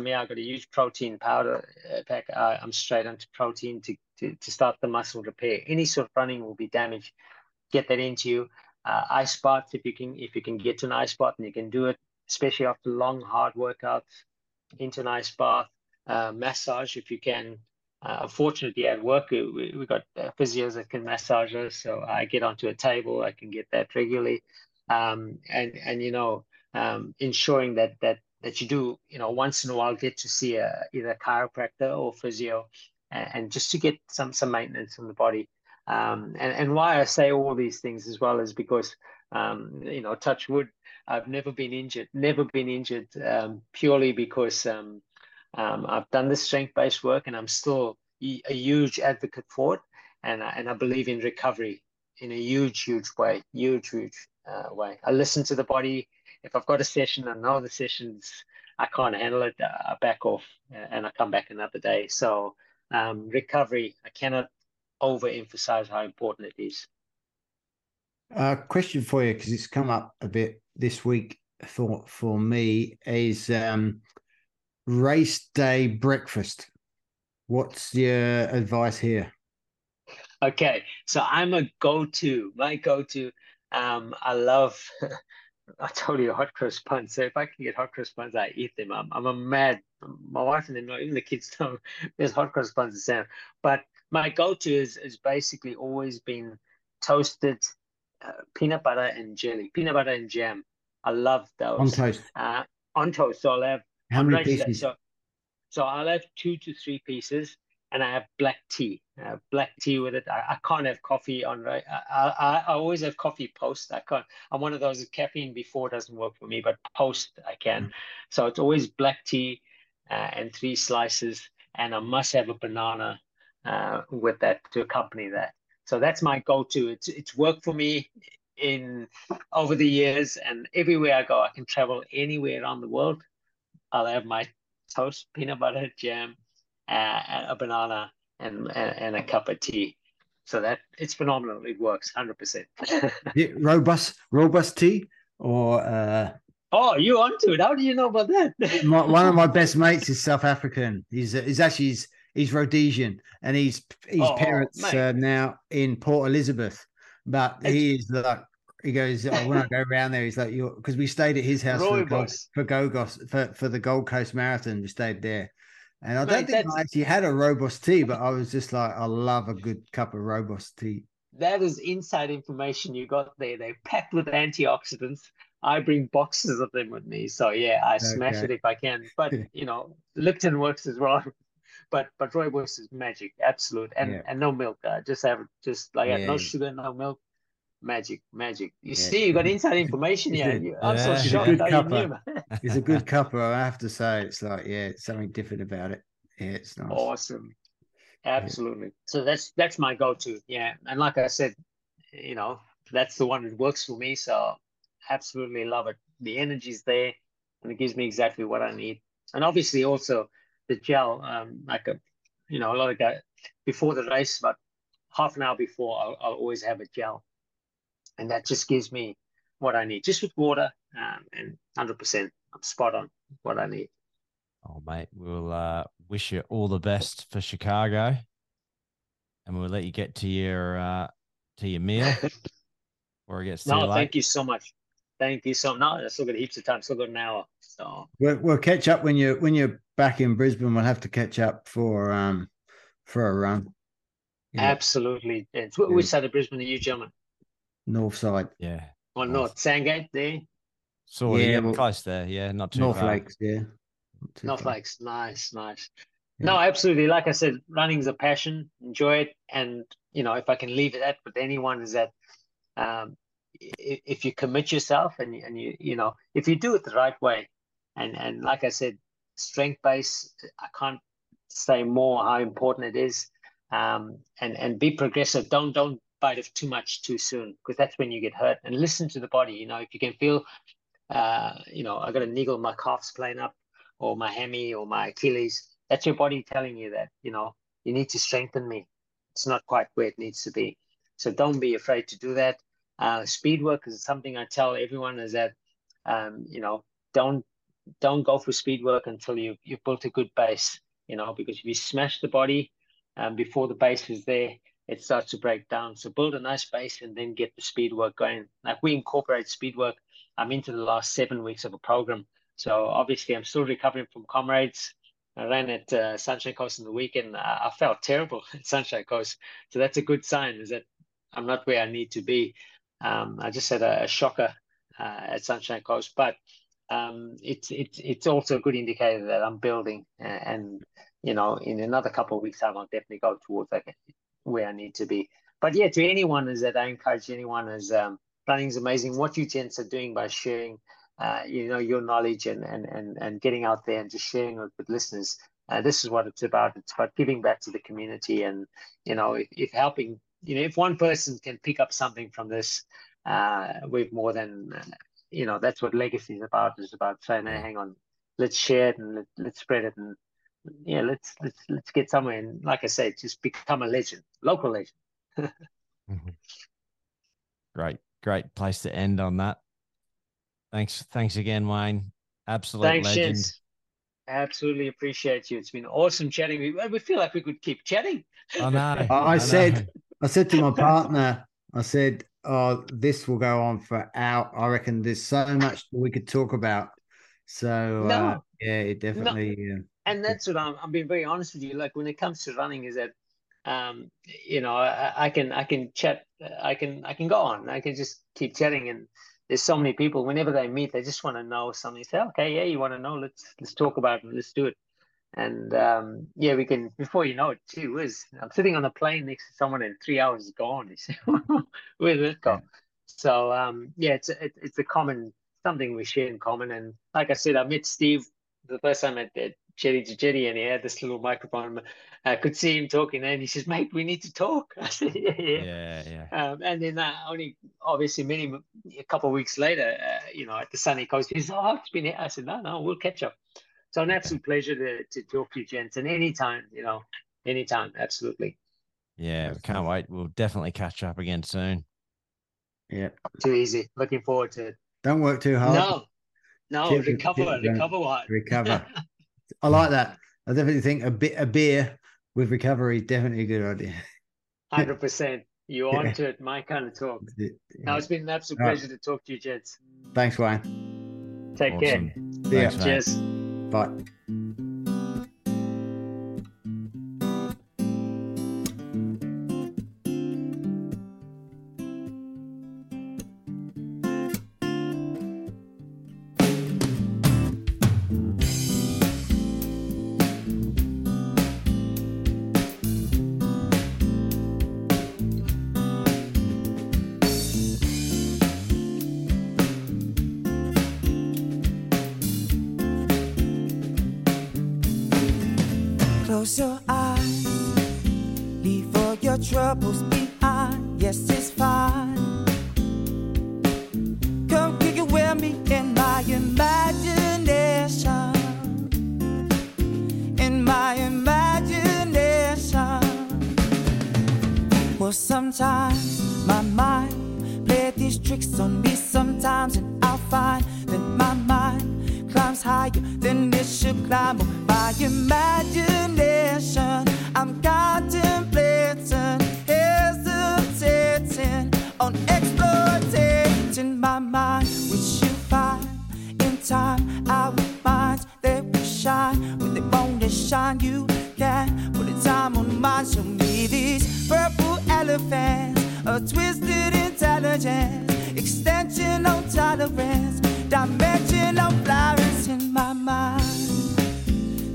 me, I've got a huge protein powder uh, pack. I, I'm straight onto protein to, to to start the muscle repair. Any sort of running will be damaged. Get that into you. Uh, ice baths, if you can, if you can get to an ice bath and you can do it, especially after long hard workouts, into an ice bath. Uh, massage, if you can. Uh, unfortunately, at work, we, we we got uh, physios that can massage us, so I get onto a table. I can get that regularly, um, and and you know, um, ensuring that that that you do, you know, once in a while get to see a either a chiropractor or physio, and, and just to get some some maintenance on the body. Um, and and why I say all these things as well is because um, you know, touch wood, I've never been injured, never been injured, um, purely because um, um, I've done this strength-based work, and I'm still a huge advocate for it, and and I believe in recovery in a huge, huge way, huge, huge uh, way. I listen to the body. If I've got a session, I know the sessions I can't handle it, I back off and I come back another day. So um, recovery, I cannot overemphasize how important it is. Uh, question for you because it's come up a bit this week for for me is um, race day breakfast. What's your advice here? Okay, so I'm a go-to. My go-to. Um, I love. I told you hot cross buns. So if I can get hot cross buns, I eat them. I'm, I'm a mad. My wife and them, know, even the kids know there's hot cross buns in Sam. But my go-to is is basically always been toasted uh, peanut butter and jelly, peanut butter and jam. I love those On toast. uh, on toast. So I'll have How many pieces? So, so I'll have two to three pieces, and I have black tea. I have black tea with it. I, I can't have coffee on. ra- I, I I always have coffee post. I can't. I'm one of those caffeine before doesn't work for me, but post I can. So it's always black tea uh, and three slices, and I must have a banana uh, with that to accompany that. So that's my go-to. It's it's worked for me in over the years, and everywhere I go, I can travel anywhere around the world. I'll have my toast, peanut butter, jam, uh, a banana, and, and a cup of tea. So that it's phenomenal. It works hundred percent. Is rooibos rooibos tea or uh, Oh, you onto it? How do you know about that? my, one of my best mates is South African. He's he's actually he's, he's Rhodesian and he's his Oh, parents are now in Port Elizabeth. But he is like he goes oh, when I go around there, he's like you because we stayed at his house for, the Gold, for Gogos for, for the Gold Coast Marathon. We stayed there. And I don't Mate, think I actually had a rooibos tea, but I was just like, I love a good cup of rooibos tea. that is inside information you got there. They're packed with antioxidants. I bring boxes of them with me. So yeah, I smash it if I can. But you know, Lipton works as well. But but rooibos is magic, absolute, and Yeah. and no milk. Uh, just have just like Yeah. no sugar, no milk. Magic, magic. You Yeah. see, you got inside information It's here. a- You- I'm so yeah. It's a shocked good how you knew. man. It's a good cup, I have to say. It's like, yeah, it's something different about it. Yeah, it's nice. Awesome. Absolutely. So that's that's my go-to. Yeah. And like I said, you know, that's the one that works for me. So absolutely love it. The energy's there and it gives me exactly what I need. And obviously also the gel, um, like a you know, a lot of guys before the race, but half an hour before, I'll, I'll always have a gel. And that just gives me what I need, just with water, um, and 100%. I'm spot on what I need. Oh, mate, we'll uh, wish you all the best for Chicago, and we'll let you get to your uh, to your meal before it gets too No, late. thank you so much. Thank you so much. No, I still got heaps of time. Still got an hour. So We'll, we'll catch up when you when you're back in Brisbane. We'll have to catch up for um for a run. Yeah, absolutely. It's, which Yeah. side of Brisbane are you, gentlemen? North side. Yeah, or Nice. North Sandgate there. Sort of, Yeah, yeah, well, close there. Yeah, not too North far. Lakes, yeah. Not too North far. Lakes, nice, nice. Yeah. No, absolutely. Like I said, running's a passion. Enjoy it, and you know, if I can leave it at with anyone, is that um, if you commit yourself and you- and you you know, if you do it the right way, and and like I said, strength base. I can't say more how important it is. Um, and and be progressive. Don't don't bite off too much too soon because that's when you get hurt. And listen to the body. You know, if you can feel, uh, you know, I got a niggle, my calf's playing up, or my hammy, or my Achilles. That's your body telling you that you know you need to strengthen me. It's not quite where it needs to be. So don't be afraid to do that. Uh, speed work is something I tell everyone is that um, you know don't don't go for speed work until you you've built a good base. You know because if you smash the body um, before the base is there, it starts to break down. So build a nice base and then get the speed work going. Like we incorporate speed work. I'm into the last seven weeks of a program. So obviously I'm still recovering from comrades. I ran at uh, Sunshine Coast in the weekend. I, I felt terrible at Sunshine Coast. So that's a good sign is that I'm not where I need to be. Um, I just had a, a shocker uh, at Sunshine Coast, but um, it's it's it's also a good indicator that I'm building, uh, and you know, in another couple of weeks' time, I'll definitely go towards like where I need to be. But yeah, to anyone is that I encourage anyone is um, running is amazing. What you gents are doing by sharing, uh, you know, your knowledge and and and and getting out there and just sharing it with listeners. Uh, this is what it's about. It's about giving back to the community, and you know, if, if helping, you know, if one person can pick up something from this, uh, we've more than, uh, you know, that's what legacy is about. Is about saying, hey, hang on, let's share it and let, let's spread it, and yeah, let's let's let's get somewhere. And like I said, just become a legend, local legend. Mhm. Great, great place to end on that. Thanks, thanks again, Wayne. Absolute Thanks, legend. gents. Absolutely appreciate you. It's been awesome chatting. We, we feel like we could keep chatting. I know. I, I know. said, I said to my partner, I said, "Oh, this will go on for out. I reckon there's so much we could talk about." So uh, yeah, it definitely. uh, and that's what I'm, I'm being very honest with you. Like when it comes to running, is that um, you know I, I can I can chat, I can I can go on, I can just keep chatting, and there's so many people. Whenever they meet, they just want to know something. Say, okay, yeah, you want to know? Let's let's talk about it. Let's do it. And um, yeah, we can. Before you know it, gee whiz, I'm sitting on a plane next to someone, and three hours is gone. You say, where did it go? So um, yeah, it's a, it, it's a common something we share in common. And like I said, I met Steve the first time at, at Jetty to Jetty, and he had this little microphone. I could see him talking, and he says, "Mate, we need to talk." I said, "Yeah, yeah." Yeah, yeah. Um, and then uh, only obviously many a couple of weeks later, uh, you know, at the sunny coast, he said, "Oh, it's been." I said, "No, no, we'll catch up." So an absolute pleasure to to talk to you, gents, and anytime, you know, anytime, absolutely. Yeah, we can't wait. We'll definitely catch up again soon. yeah. Too easy. Looking forward to it. Don't work too hard. No, no, Keep recover, keep it going. recover what? Recover. I like that. I definitely think a bit a beer with recovery is definitely a good idea. Hundred percent. You Yeah. on to it, my kind of talk. Yeah. No, it's been an absolute All right. pleasure to talk to you, gents. Thanks, Wayne. Take care. Awesome. See ya. Thanks, mate. Cheers. Bye. Your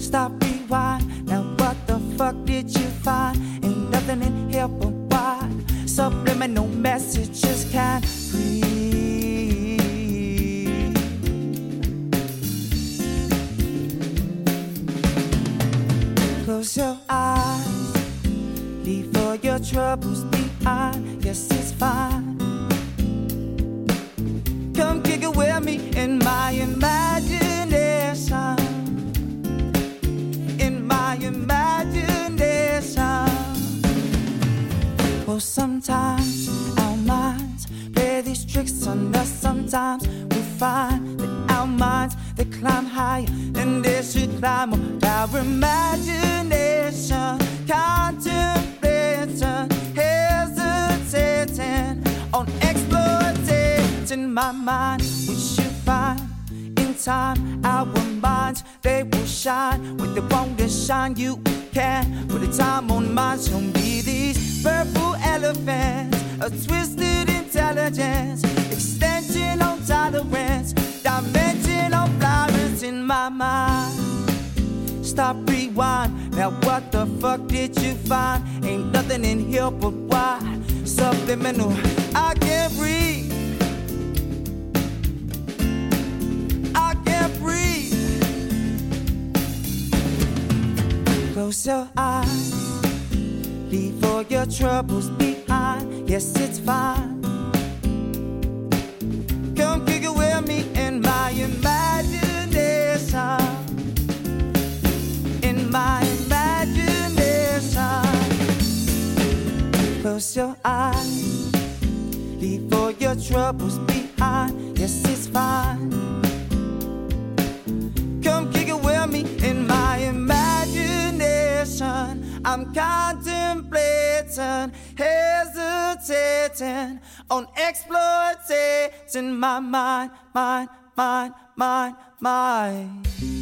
Stop, rewind. Now what the fuck did you find? Ain't nothing in here but why? Subliminal messages can't Sometimes our minds play these tricks on us. Sometimes we find that our minds they climb higher and they should climb up. Our imagination, contemplation, hesitating on exploiting my mind. We should find in time our minds they will shine when they want to shine. You can put a time on mine. Show me these purple elephants, a twisted intelligence, extension on tolerance, dimension on flowers in my mind. Stop, rewind. Now what the fuck did you find? Ain't nothing in here but why? Subliminal. I can't breathe. Close your eyes. Leave all your troubles behind. Yes, it's fine. Come it with me in my imagination. In my imagination. Close your eyes. Leave all your troubles behind. Yes, it's fine. Come it with me in I'm contemplating, hesitating on exploiting my mind, mind, mind, mind, mind.